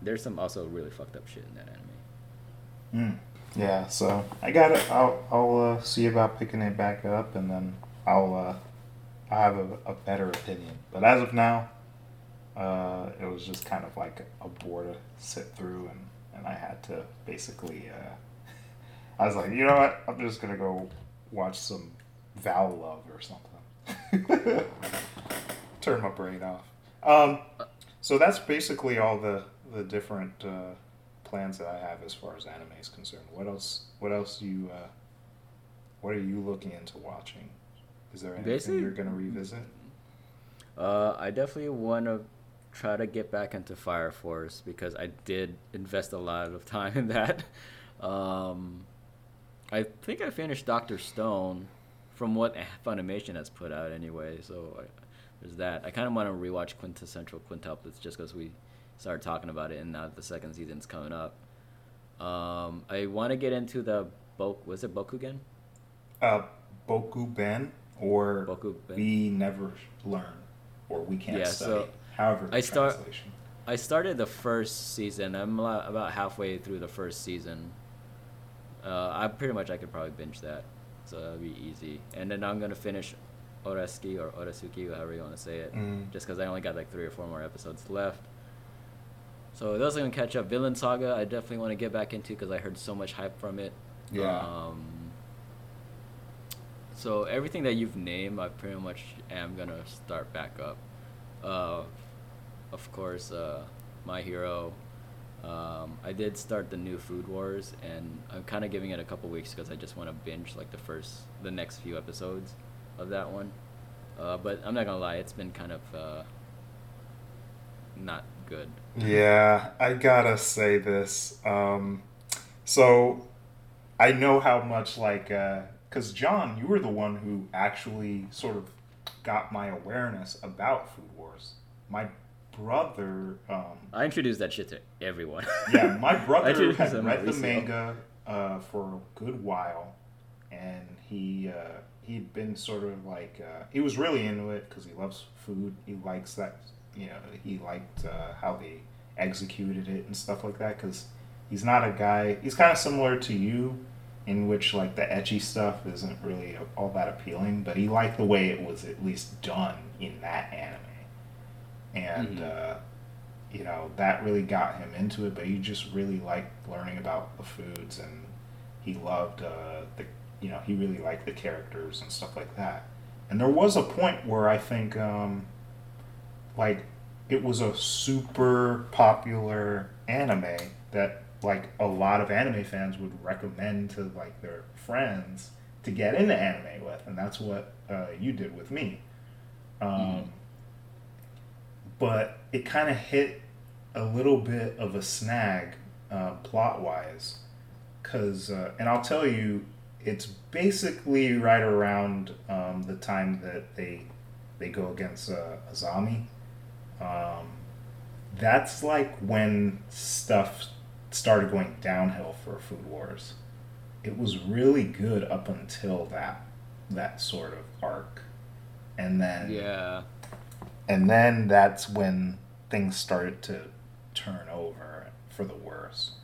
there's some also really fucked up shit in that anime. Mm. Yeah, so I got it. I'll I'll uh, see about picking it back up, and then I'll uh, I'll have a, a better opinion. But as of now, uh, it was just kind of like a bore to sit through, and, and I had to basically. Uh, I was like, you know what? I'm just gonna go watch some Val Love or something. Turn my brain off. Um, so that's basically all the the different uh, plans that I have as far as anime is concerned. What else? What else you uh, what are you looking into watching? Is there anything Basically- you're gonna revisit? Uh, I definitely want to try to get back into Fire Force because I did invest a lot of time in that. Um, I think I finished Doctor Stone, from what Funimation has put out anyway. So I, there's that. I kind of want to rewatch Quintessential Quintuplets just because we started talking about it, and now the second season's coming up. Um, I want to get into the Boku. was it Bokugen? Uh, Boku Ben or Boku Ben. We Never Learn or We Can't Yeah, Study. so however, I start- translation. I started the first season. I'm about halfway through the first season. Uh, I pretty much I could probably binge that, so that'll be easy. And then I'm gonna finish Oreski or Orasuki, however you want to say it, Mm. just because I only got like three or four more episodes left. So those are gonna catch up. Vinland Saga, I definitely want to get back into because I heard so much hype from it. Yeah. Um, so everything that you've named, I pretty much am gonna start back up. Uh, of course, uh, My Hero. Um, I did start the new Food Wars, and I'm kind of giving it a couple weeks because I just want to binge like the first, the next few episodes of that one. Uh, but I'm not gonna lie, it's been kind of uh, not good. Yeah, I gotta say this. Um, so I know how much like because John, you were the one who actually sort of got my awareness about Food Wars. My brother, um, I introduced that shit to everyone. yeah, my brother had read the manga uh, for a good while, and he uh, he'd been sort of like uh, he was really into it because he loves food. He likes that, you know, he liked uh, how they executed it and stuff like that. Because he's not a guy. He's kind of similar to you, in which like the ecchi stuff isn't really all that appealing, but he liked the way it was at least done in that anime, and. Mhm. Uh, you know that really got him into it but he just really liked learning about the foods and he loved uh, the you know he really liked the characters and stuff like that and there was a point where i think um, like it was a super popular anime that like a lot of anime fans would recommend to like their friends to get into anime with and that's what uh, you did with me um, Mhm. But it kind of hit a little bit of a snag uh, plot wise because uh, and i'll tell you it's basically right around um, the time that they they go against uh, azami. Um, that's like when stuff started going downhill for food wars. It was really good up until that that sort of arc. And then yeah. And then that's when things started to turn over for the worse.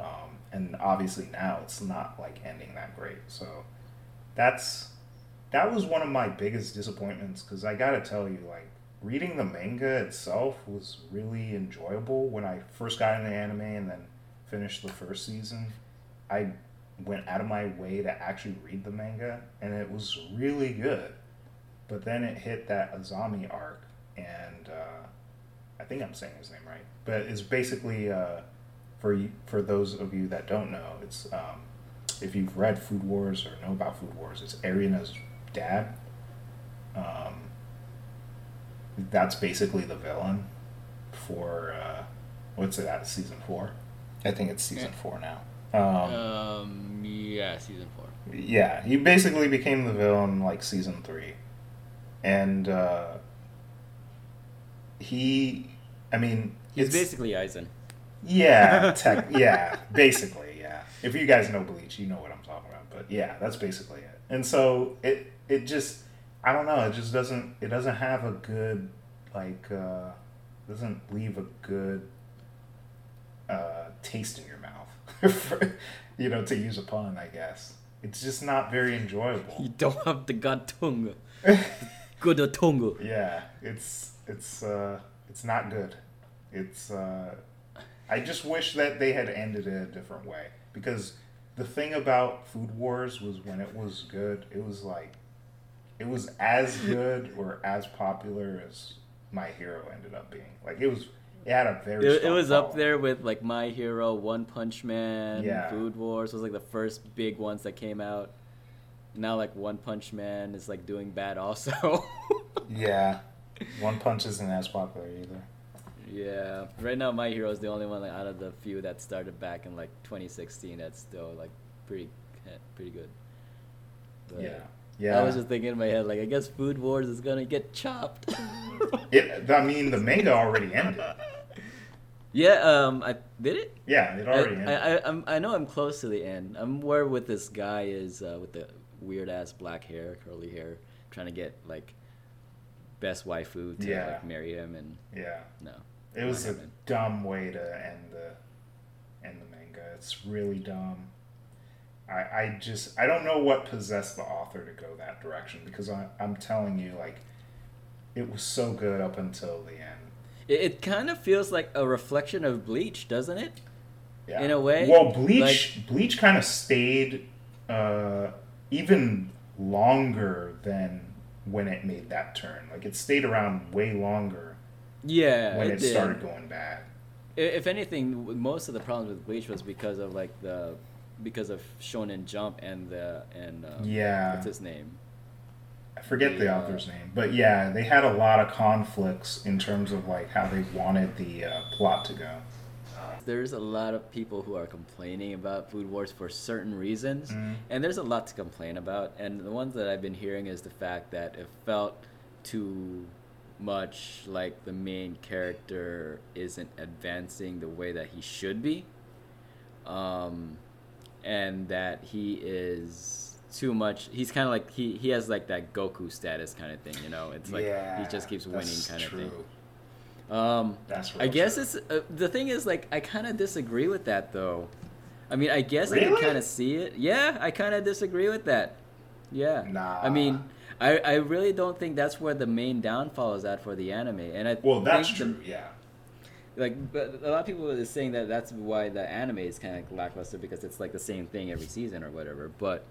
Um, and obviously now it's not like ending that great. So that's that was one of my biggest disappointments because i gotta tell you like reading the manga itself was really enjoyable. When i first got into anime and then finished the first season i went out of my way to actually read the manga and it was really good. But then it hit that azami arc and uh, I think I'm saying his name right, but it's basically uh, for you, for those of you that don't know, it's um, if you've read Food Wars or know about Food Wars, it's Erina's dad. Um, that's basically the villain for uh, what's it at season four? I think it's season four now. Um, Um, yeah, season four. yeah, he basically became the villain like season three, and uh, he, I mean, He's it's- basically Aizen. yeah, tech, yeah, basically, yeah. If you guys know Bleach, you know what I'm talking about. But yeah, that's basically it. And so it it just I don't know, it just doesn't it doesn't have a good like uh doesn't leave a good uh taste in your mouth. For, you know, to use a pun, I guess. It's just not very enjoyable. You don't have the god tongue. Good tongue. Yeah, it's it's uh it's not good. It's uh I just wish that they had ended it a different way because the thing about Food Wars was when it was good, it was like it was as good or as popular as My Hero ended up being. Like it was it had a very It, it strong was up there with like My Hero, One Punch Man, Yeah. Food Wars was like the first big ones that came out. now like One Punch Man is like doing bad also. yeah, One Punch isn't as popular either. Yeah, right now My Hero is the only one like, out of the few that started back in like 2016 that's still like pretty pretty good. But yeah. Yeah. I was just thinking in my head, like, I guess Food Wars is gonna get chopped. it, I mean, the manga already ended. Yeah, um, I did it. Yeah, it already I, ended. I, I, I'm, I know I'm close to the end. I'm where with this guy is uh, with the weird ass black hair, curly hair, trying to get like best waifu to yeah. like marry him, and yeah, no, it was a dumb way to end the end the manga. It's really dumb. I, I just I don't know what possessed the author to go that direction because I, I'm telling you like it was so good up until the end. It, it kind of feels like a reflection of Bleach, doesn't it? Yeah. In a way. Well, Bleach like, Bleach kind of stayed uh, even longer than when it made that turn. Like it stayed around way longer. Yeah. When it, it started going bad. If anything, most of the problems with Bleach was because of like the because of Shonen Jump and the and um, yeah, what's his name? I forget the, the uh, author's name, but yeah, they had a lot of conflicts in terms of like how they wanted the uh, plot to go. There's a lot of people who are complaining about Food Wars for certain reasons, mm. and there's a lot to complain about. And the ones that I've been hearing is the fact that it felt too much like the main character isn't advancing the way that he should be. Um, and that he is too much. He's kind of like he he has like that Goku status kind of thing, you know. It's like yeah, he just keeps winning kind of thing. Um, that's right. I guess true. it's uh, the thing is like I kind of disagree with that though. I mean, I guess really? I can kind of see it. Yeah, I kind of disagree with that. Yeah. Nah. I mean, I, I really don't think that's where the main downfall is at for the anime, and I well that's true. The, yeah like but a lot of people are saying that that's why the anime is kind of lackluster because it's like the same thing every season or whatever but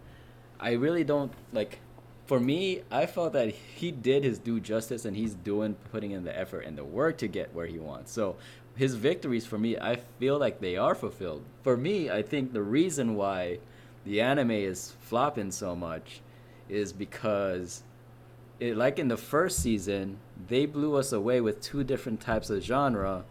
i really don't like for me i felt that he did his due justice and he's doing putting in the effort and the work to get where he wants so his victories for me i feel like they are fulfilled for me i think the reason why the anime is flopping so much is because it, like in the first season they blew us away with two different types of genre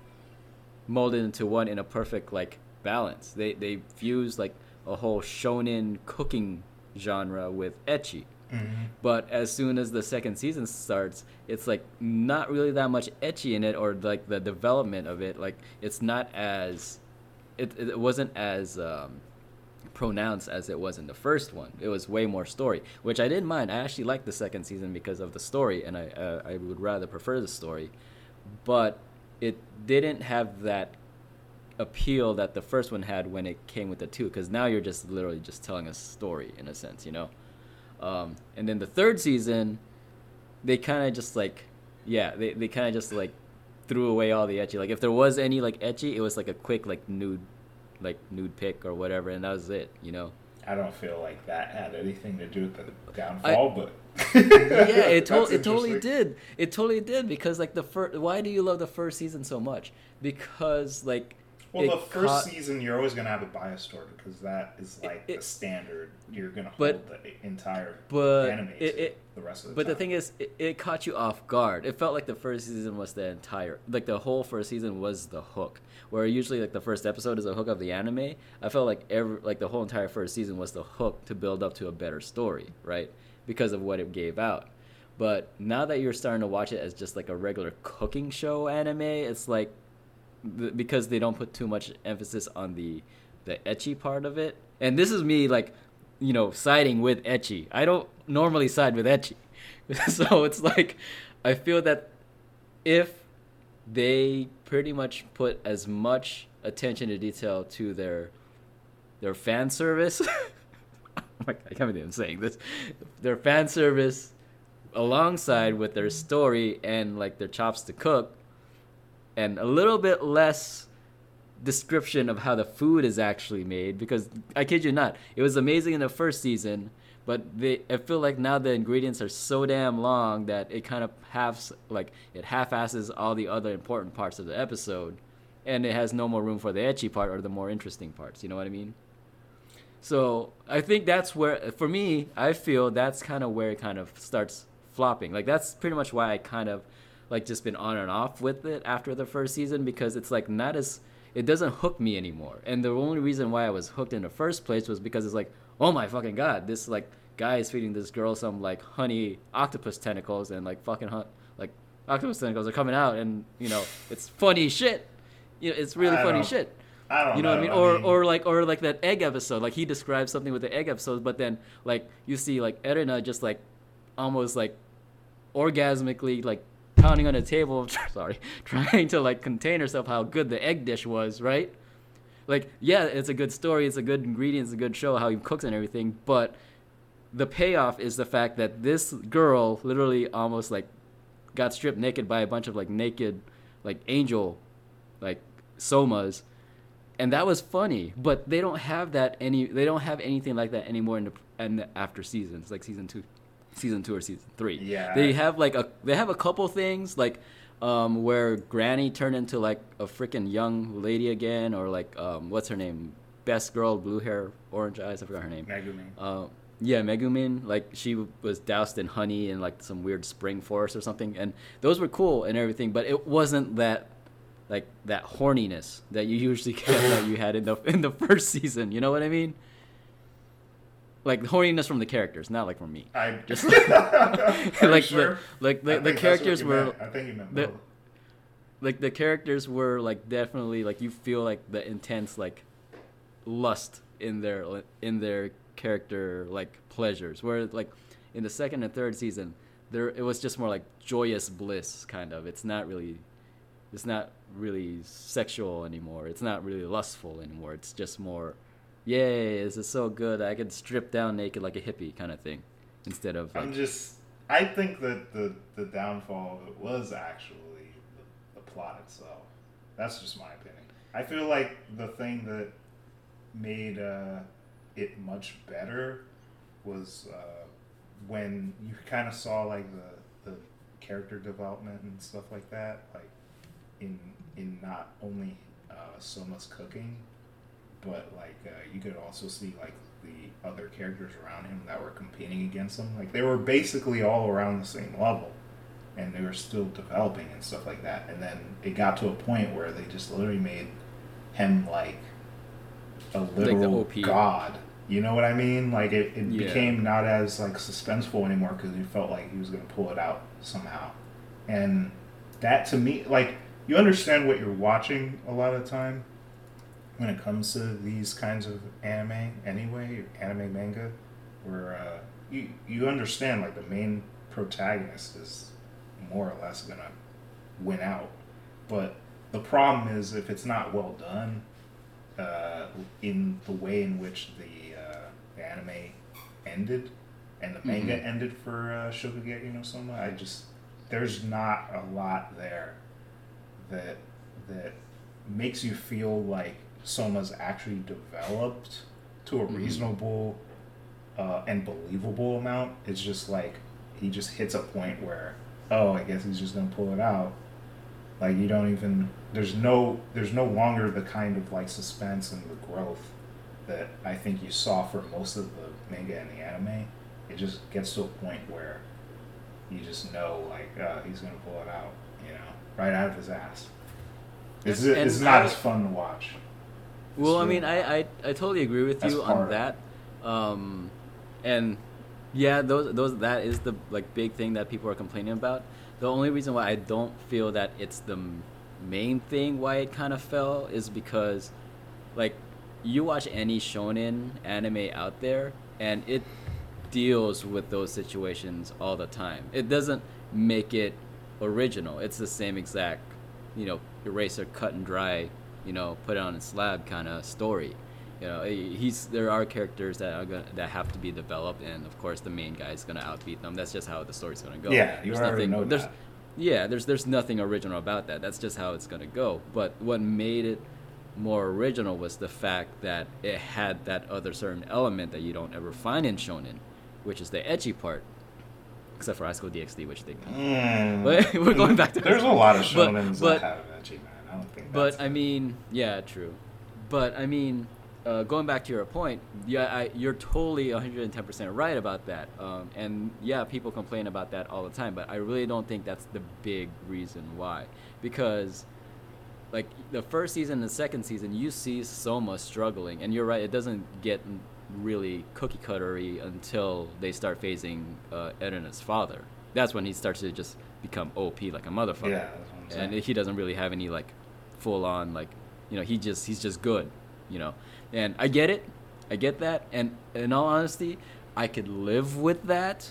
molded into one in a perfect like balance. They they fuse like a whole shonen cooking genre with ecchi. Mm-hmm. But as soon as the second season starts, it's like not really that much ecchi in it, or like the development of it. Like it's not as, it it wasn't as um, pronounced as it was in the first one. It was way more story, which I didn't mind. I actually liked the second season because of the story, and I uh, I would rather prefer the story. But it didn't have that appeal that the first one had when it came with the two because now you're just literally just telling a story in a sense you know um, and then the third season they kind of just like yeah they, they kind of just like threw away all the ecchi like if there was any like ecchi it was like a quick like nude like nude pic or whatever and that was it you know i don't feel like that had anything to do with the downfall I, but yeah, it, to- it totally did. It totally did because like the first. Why do you love the first season so much? Because like. Well, the first caught... season you're always gonna have a bias story because that is like it, the standard. You're gonna hold but, the entire but anime it, it, the rest of the But time. the thing is, it, caught you off guard. It felt like the first season was the entire, like the whole first season was the hook. Where usually like the first episode is a hook of the anime. I felt like every like the whole entire first season was the hook to build up to a better story, right? because of what it gave out. But now that you're starting to watch it as just like a regular cooking show anime, it's like because they don't put too much emphasis on the the ecchi part of it. And this is me like, you know, siding with ecchi. I don't normally side with ecchi, so it's like I feel that if they pretty much put as much attention to detail to their their fan service oh I can't believe I'm saying this. Their fan service alongside with their story and like their chops to cook and a little bit less description of how the food is actually made because I kid you not, it was amazing in the first season, but they I feel like now the ingredients are so damn long that it kind of half like it half-asses all the other important parts of the episode and it has no more room for the ecchi part or the more interesting parts, you know what I mean? So I think that's where, for me, I feel that's kind of where it kind of starts flopping. Like that's pretty much why I kind of like just been on and off with it after the first season because it's like not as it doesn't hook me anymore. And the only reason why I was hooked in the first place was because it's like, oh my fucking god, this like guy is feeding this girl some like honey octopus tentacles and like fucking hun- like octopus tentacles are coming out and you know it's funny shit. You know, it's really I funny shit. I don't know You know what I know. mean? Or or like or like that egg episode. Like he describes something with the egg episode, but then like you see like Erina just like almost like orgasmically like pounding on the table, sorry, trying to like contain herself how good the egg dish was, right? Like yeah, it's a good story, it's a good ingredient, it's a good show how he cooks and everything, but the payoff is the fact that this girl literally almost like got stripped naked by a bunch of like naked like angel like somas and that was funny but they don't have that any they don't have anything like that anymore in the, in the after seasons like season two season two or season three Yeah. they have like a they have a couple things like um where granny turned into like a freaking young lady again or like um what's her name best girl blue hair orange eyes i forgot her name Megumin. uh, yeah, Megumin, like she was doused in honey and like some weird spring forest or something, and those were cool and everything, but it wasn't that like that horniness that you usually get that you had in the in the first season. You know what I mean? Like horniness from the characters, not like from me. I Just you like sure? the like the, the think that's what characters were meant. I think you meant the- both. like the characters were like definitely like you feel like the intense like lust in their in their character like pleasures where like in the second and third season there it was just more like joyous bliss kind of it's not really it's not really sexual anymore it's not really lustful anymore it's just more yay this is so good i could strip down naked like a hippie kind of thing instead of like I'm just. I think that the the downfall of it was actually the, the plot itself. That's just my opinion. I feel like the thing that made uh, it much better was uh, when you kind of saw like the the character development and stuff like that, like in in not only uh, Soma's cooking, but like uh, you could also see like the other characters around him that were competing against him. Like they were basically all around the same level, and they were still developing and stuff like that. And then it got to a point where they just literally made him like a literal OP. god. You know what I mean? Like it, it Yeah. became not as like suspenseful anymore because you felt like he was gonna pull it out somehow, and that to me, like you understand what you're watching a lot of time when it comes to these kinds of anime anyway, anime manga, where uh, you you understand like the main protagonist is more or less gonna win out, but the problem is if it's not well done, uh, in the way in which the, uh, the anime ended and the manga Mhm. ended for uh, Shokugeki no Soma, I just there's not a lot there that that makes you feel like Soma's actually developed to a Mhm. reasonable uh, and believable amount. It's just like he just hits a point where oh, I guess he's just gonna pull it out. Like you don't even there's no there's no longer the kind of like suspense and the growth that I think you saw for most of the manga and the anime. It just gets to a point where you just know like uh, he's gonna pull it out, you know, right out of his ass. It's, And it's not I- as fun to watch. Well, I mean, I, I I totally agree with you on that, um, and yeah, those those that is the like big thing that people are complaining about. The only reason why I don't feel that it's the main thing why it kind of fell is because, like, you watch any shonen anime out there, and it deals with those situations all the time. It doesn't make it original. It's the same exact, you know, eraser cut and dry, you know, put it on a slab kind of story. You know, he's there are characters that are gonna, that have to be developed, and of course the main guy is gonna outbeat them. That's just how the story's gonna go. Yeah, you There's already nothing, know there's, that. Yeah, there's there's nothing original about that. That's just how it's gonna go. But what made it more original was the fact that it had that other certain element that you don't ever find in shonen, which is the ecchi part. Except for High School DxD, which they. Mm. But we're going back to There's a lot of But- shonens but- that have man. I don't think. But that's I mean, yeah, true. But I mean, uh, going back to your point, yeah, I, you're totally 110% right about that. Um, and yeah, people complain about that all the time, but I really don't think that's the big reason why. Because, like, the first season and the second season, you see Soma struggling, and you're right, it doesn't get really cookie cuttery until they start phasing uh, Erina's father. That's when he starts to just become OP like a motherfucker. Yeah, that's what I'm saying. and he doesn't really have any like full on like you know he just he's just good you know? And i get it i get that and in all honesty i could live with that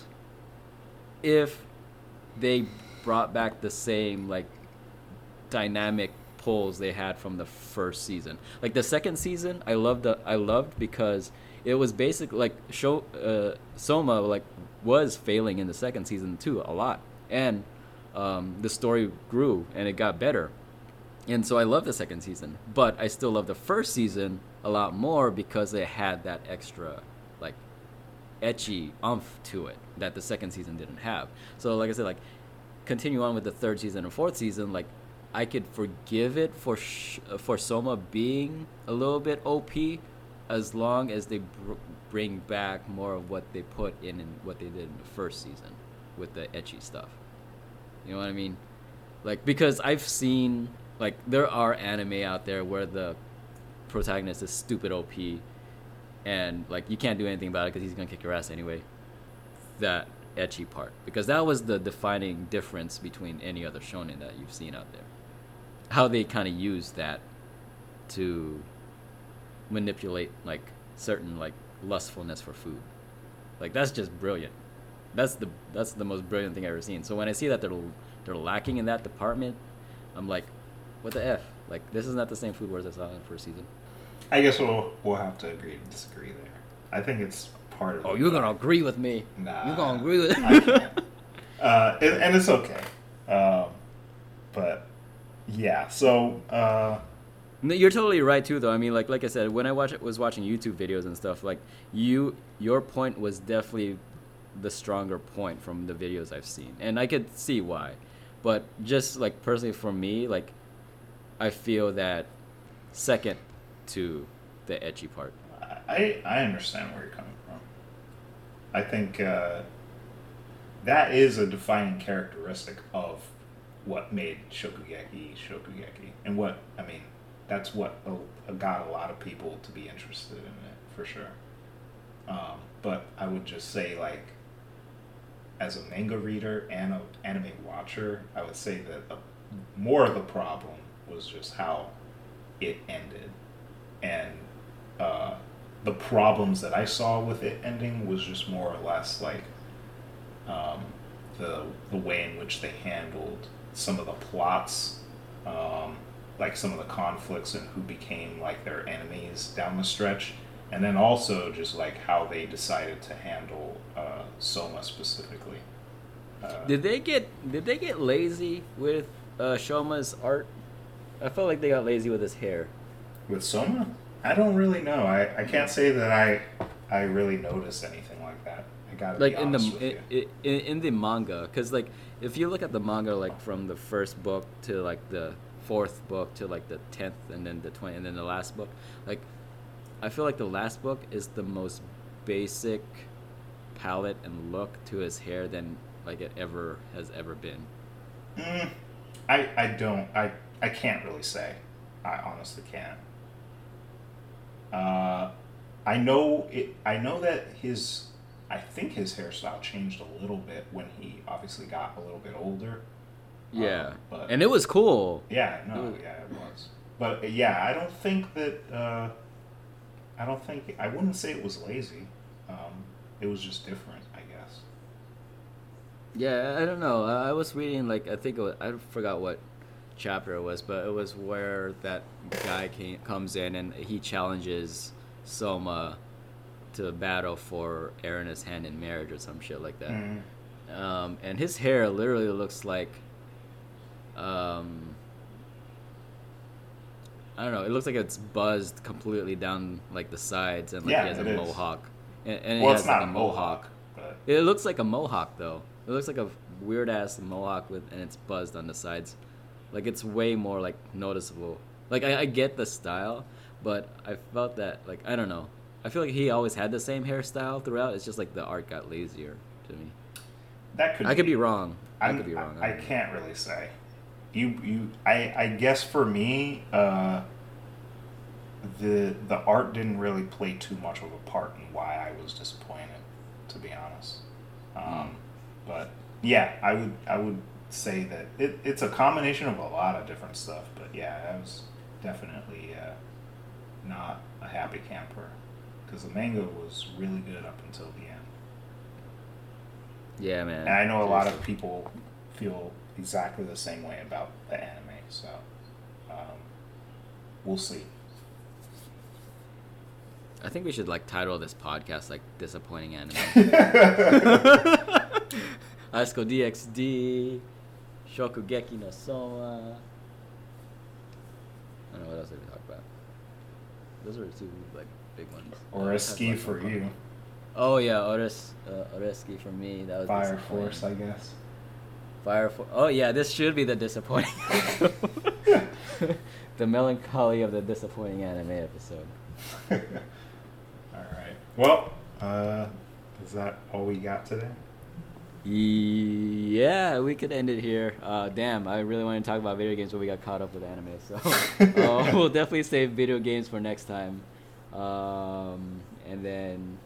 if they brought back the same like dynamic pulls they had from the first season. Like the second season i loved the, i loved because it was basically like show uh, soma like was failing in the second season too a lot. And um, the story grew and it got better and so I love the second season, but I still love the first season a lot more because it had that extra, like, ecchi umph to it that the second season didn't have. So, like I said, like, continue on with the third season and fourth season, like, I could forgive it for sh- for Soma being a little bit OP, as long as they br- bring back more of what they put in and what they did in the first season with the ecchi stuff. You know what I mean? Like because I've seen like there are anime out there where the protagonist is stupid OP, and like you can't do anything about it because he's gonna kick your ass anyway. That ecchi part because that was the defining difference between any other shonen that you've seen out there. How they kind of use that to manipulate like certain like lustfulness for food. Like that's just brilliant. That's the that's the most brilliant thing I've ever seen. So when I see that they're they're lacking in that department, I'm like, what the f? Like this is not the same Food Wars I saw in the first season. I guess we'll we'll have to agree to disagree there. I think it's part of. Oh, you're gonna agree with me. Nah, You're gonna agree with I can't. uh, and, and it's okay. Um, but yeah, so uh, No, You're totally right too, though. I mean, like like I said, when I watch was watching YouTube videos and stuff, like you, your point was definitely the stronger point from the videos I've seen, and I could see why. But just like personally for me, like I feel that second to the ecchi part. I I understand where you're coming from. I think uh, that is a defining characteristic of what made Shokugeki Shokugeki, and what I mean. That's what a, got a lot of people to be interested in it for sure. Um, but I would just say like, as a manga reader and an anime watcher, I would say that the, more of the problem was just how it ended, and uh, the problems that I saw with it ending was just more or less like um, the the way in which they handled some of the plots, um, like some of the conflicts and who became like their enemies down the stretch, and then also just like how they decided to handle uh, Soma specifically. Uh, Did they get did they get lazy with uh, Soma's art? I felt like they got lazy with his hair. with Soma, I don't really know. I, I can't say that I I really noticed anything like that. I gotta like be in the with in, you. in, in the manga because like if you look at the manga like from the first book to like the fourth book to like the 10th and then the 20 and then the last book like i feel like the last book is the most basic palette and look to his hair than like it ever has ever been Mm, I I don't I I can't really say. I honestly can't. Uh, I know it. I know that his. I think his hairstyle changed a little bit when he obviously got a little bit older. yeah Um, but and it was cool yeah, no, yeah, it was. But uh, yeah, I don't think that. Uh, I don't think I wouldn't say it was lazy. Um, it was just different, I guess. Yeah, I don't know. I was reading like I think it was, I forgot what chapter it was, but it was where that guy came, comes in and he challenges Soma to battle for Erina's hand in marriage or some shit like that. Mm. Um, and his hair literally looks like, um, I don't know. It looks like it's buzzed completely down like the sides and like Yeah, he has a it is. mohawk. And, and Well, has it's not a a mohawk. mohawk, It looks like a mohawk though. It looks like a weird ass mohawk with and it's buzzed on the sides. Like it's way more like noticeable. Like I, I get the style, but I felt that like I don't know. I feel like he always had the same hairstyle throughout. It's just like the art got lazier to me. That could I could be be wrong. I I'm- could be wrong. I, I can't really say. You you I I guess for me, uh, the the art didn't really play too much of a part in why I was disappointed, to be honest. Um, Hmm. But yeah, I would I would say that it, it's a combination of a lot of different stuff. But yeah, I was definitely uh, not a happy camper because the manga was really good up until the end. Yeah, man. And I know a lot of people feel exactly the same way about the anime, so um, we'll see. I think we should like title this podcast like disappointing anime. High School DxD, Shokugeki no Soma. I don't know what else did we talk about. Those are two like big ones. or Uh, a ski for you. Oh yeah, Ores, uh, Oresuki for me. That was Fire. Force, I guess. Fire Force. Oh yeah, this should be the disappointing. the melancholy of the disappointing anime episode. all right. Well, uh, is that all we got today? Yeah, we could end it here. Uh, damn, I really wanted to talk about video games, but we got caught up with anime, so uh, we'll definitely save video games for next time. Um, and then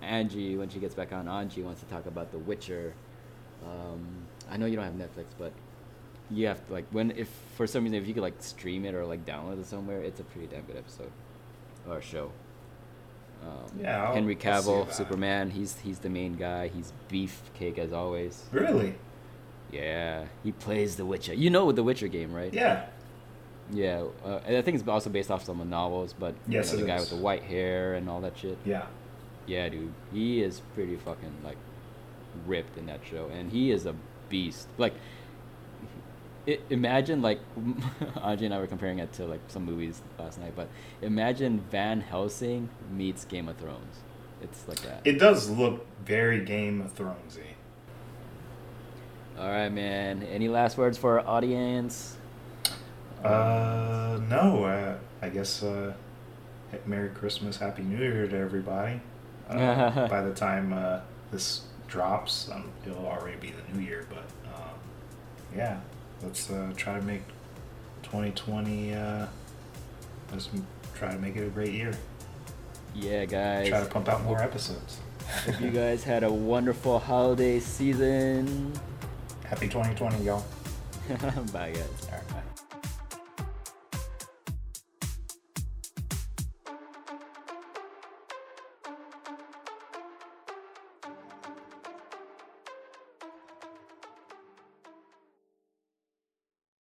Angie, when she gets back on, Angie wants to talk about The Witcher. Um, I know you don't have Netflix, but you have to like when if for some reason if you could like stream it or like download it somewhere, it's a pretty damn good episode or show. Um, Yeah, I'll- Henry Cavill. Superman. He's he's the main guy. He's beefcake as always. Really? Yeah, he plays The Witcher. You know the Witcher game, right? Yeah. Yeah, uh, and I think it's also based off some of the novels, but you Yes, know, the guy is. with the white hair and all that shit. Yeah. Yeah, dude, he is pretty fucking like ripped in that show, and he is a beast. Like, i imagine like Angie and I were comparing it to like some movies last night, but imagine Van Helsing meets Game of Thrones. It's like that. It does look very Game of Thronesy. all right, man. Any last words for our audience? Uh, no. Uh, I guess. Uh, Merry Christmas, Happy New Year to everybody. Uh, by the time uh, this drops, um, it'll already be the new year. But um, yeah, let's uh, try to make 2020. Uh, let's try to make it a great year. Yeah, guys. Try to pump out more episodes. Hope you guys had a wonderful holiday season. Happy 2020, y'all. Bye, guys.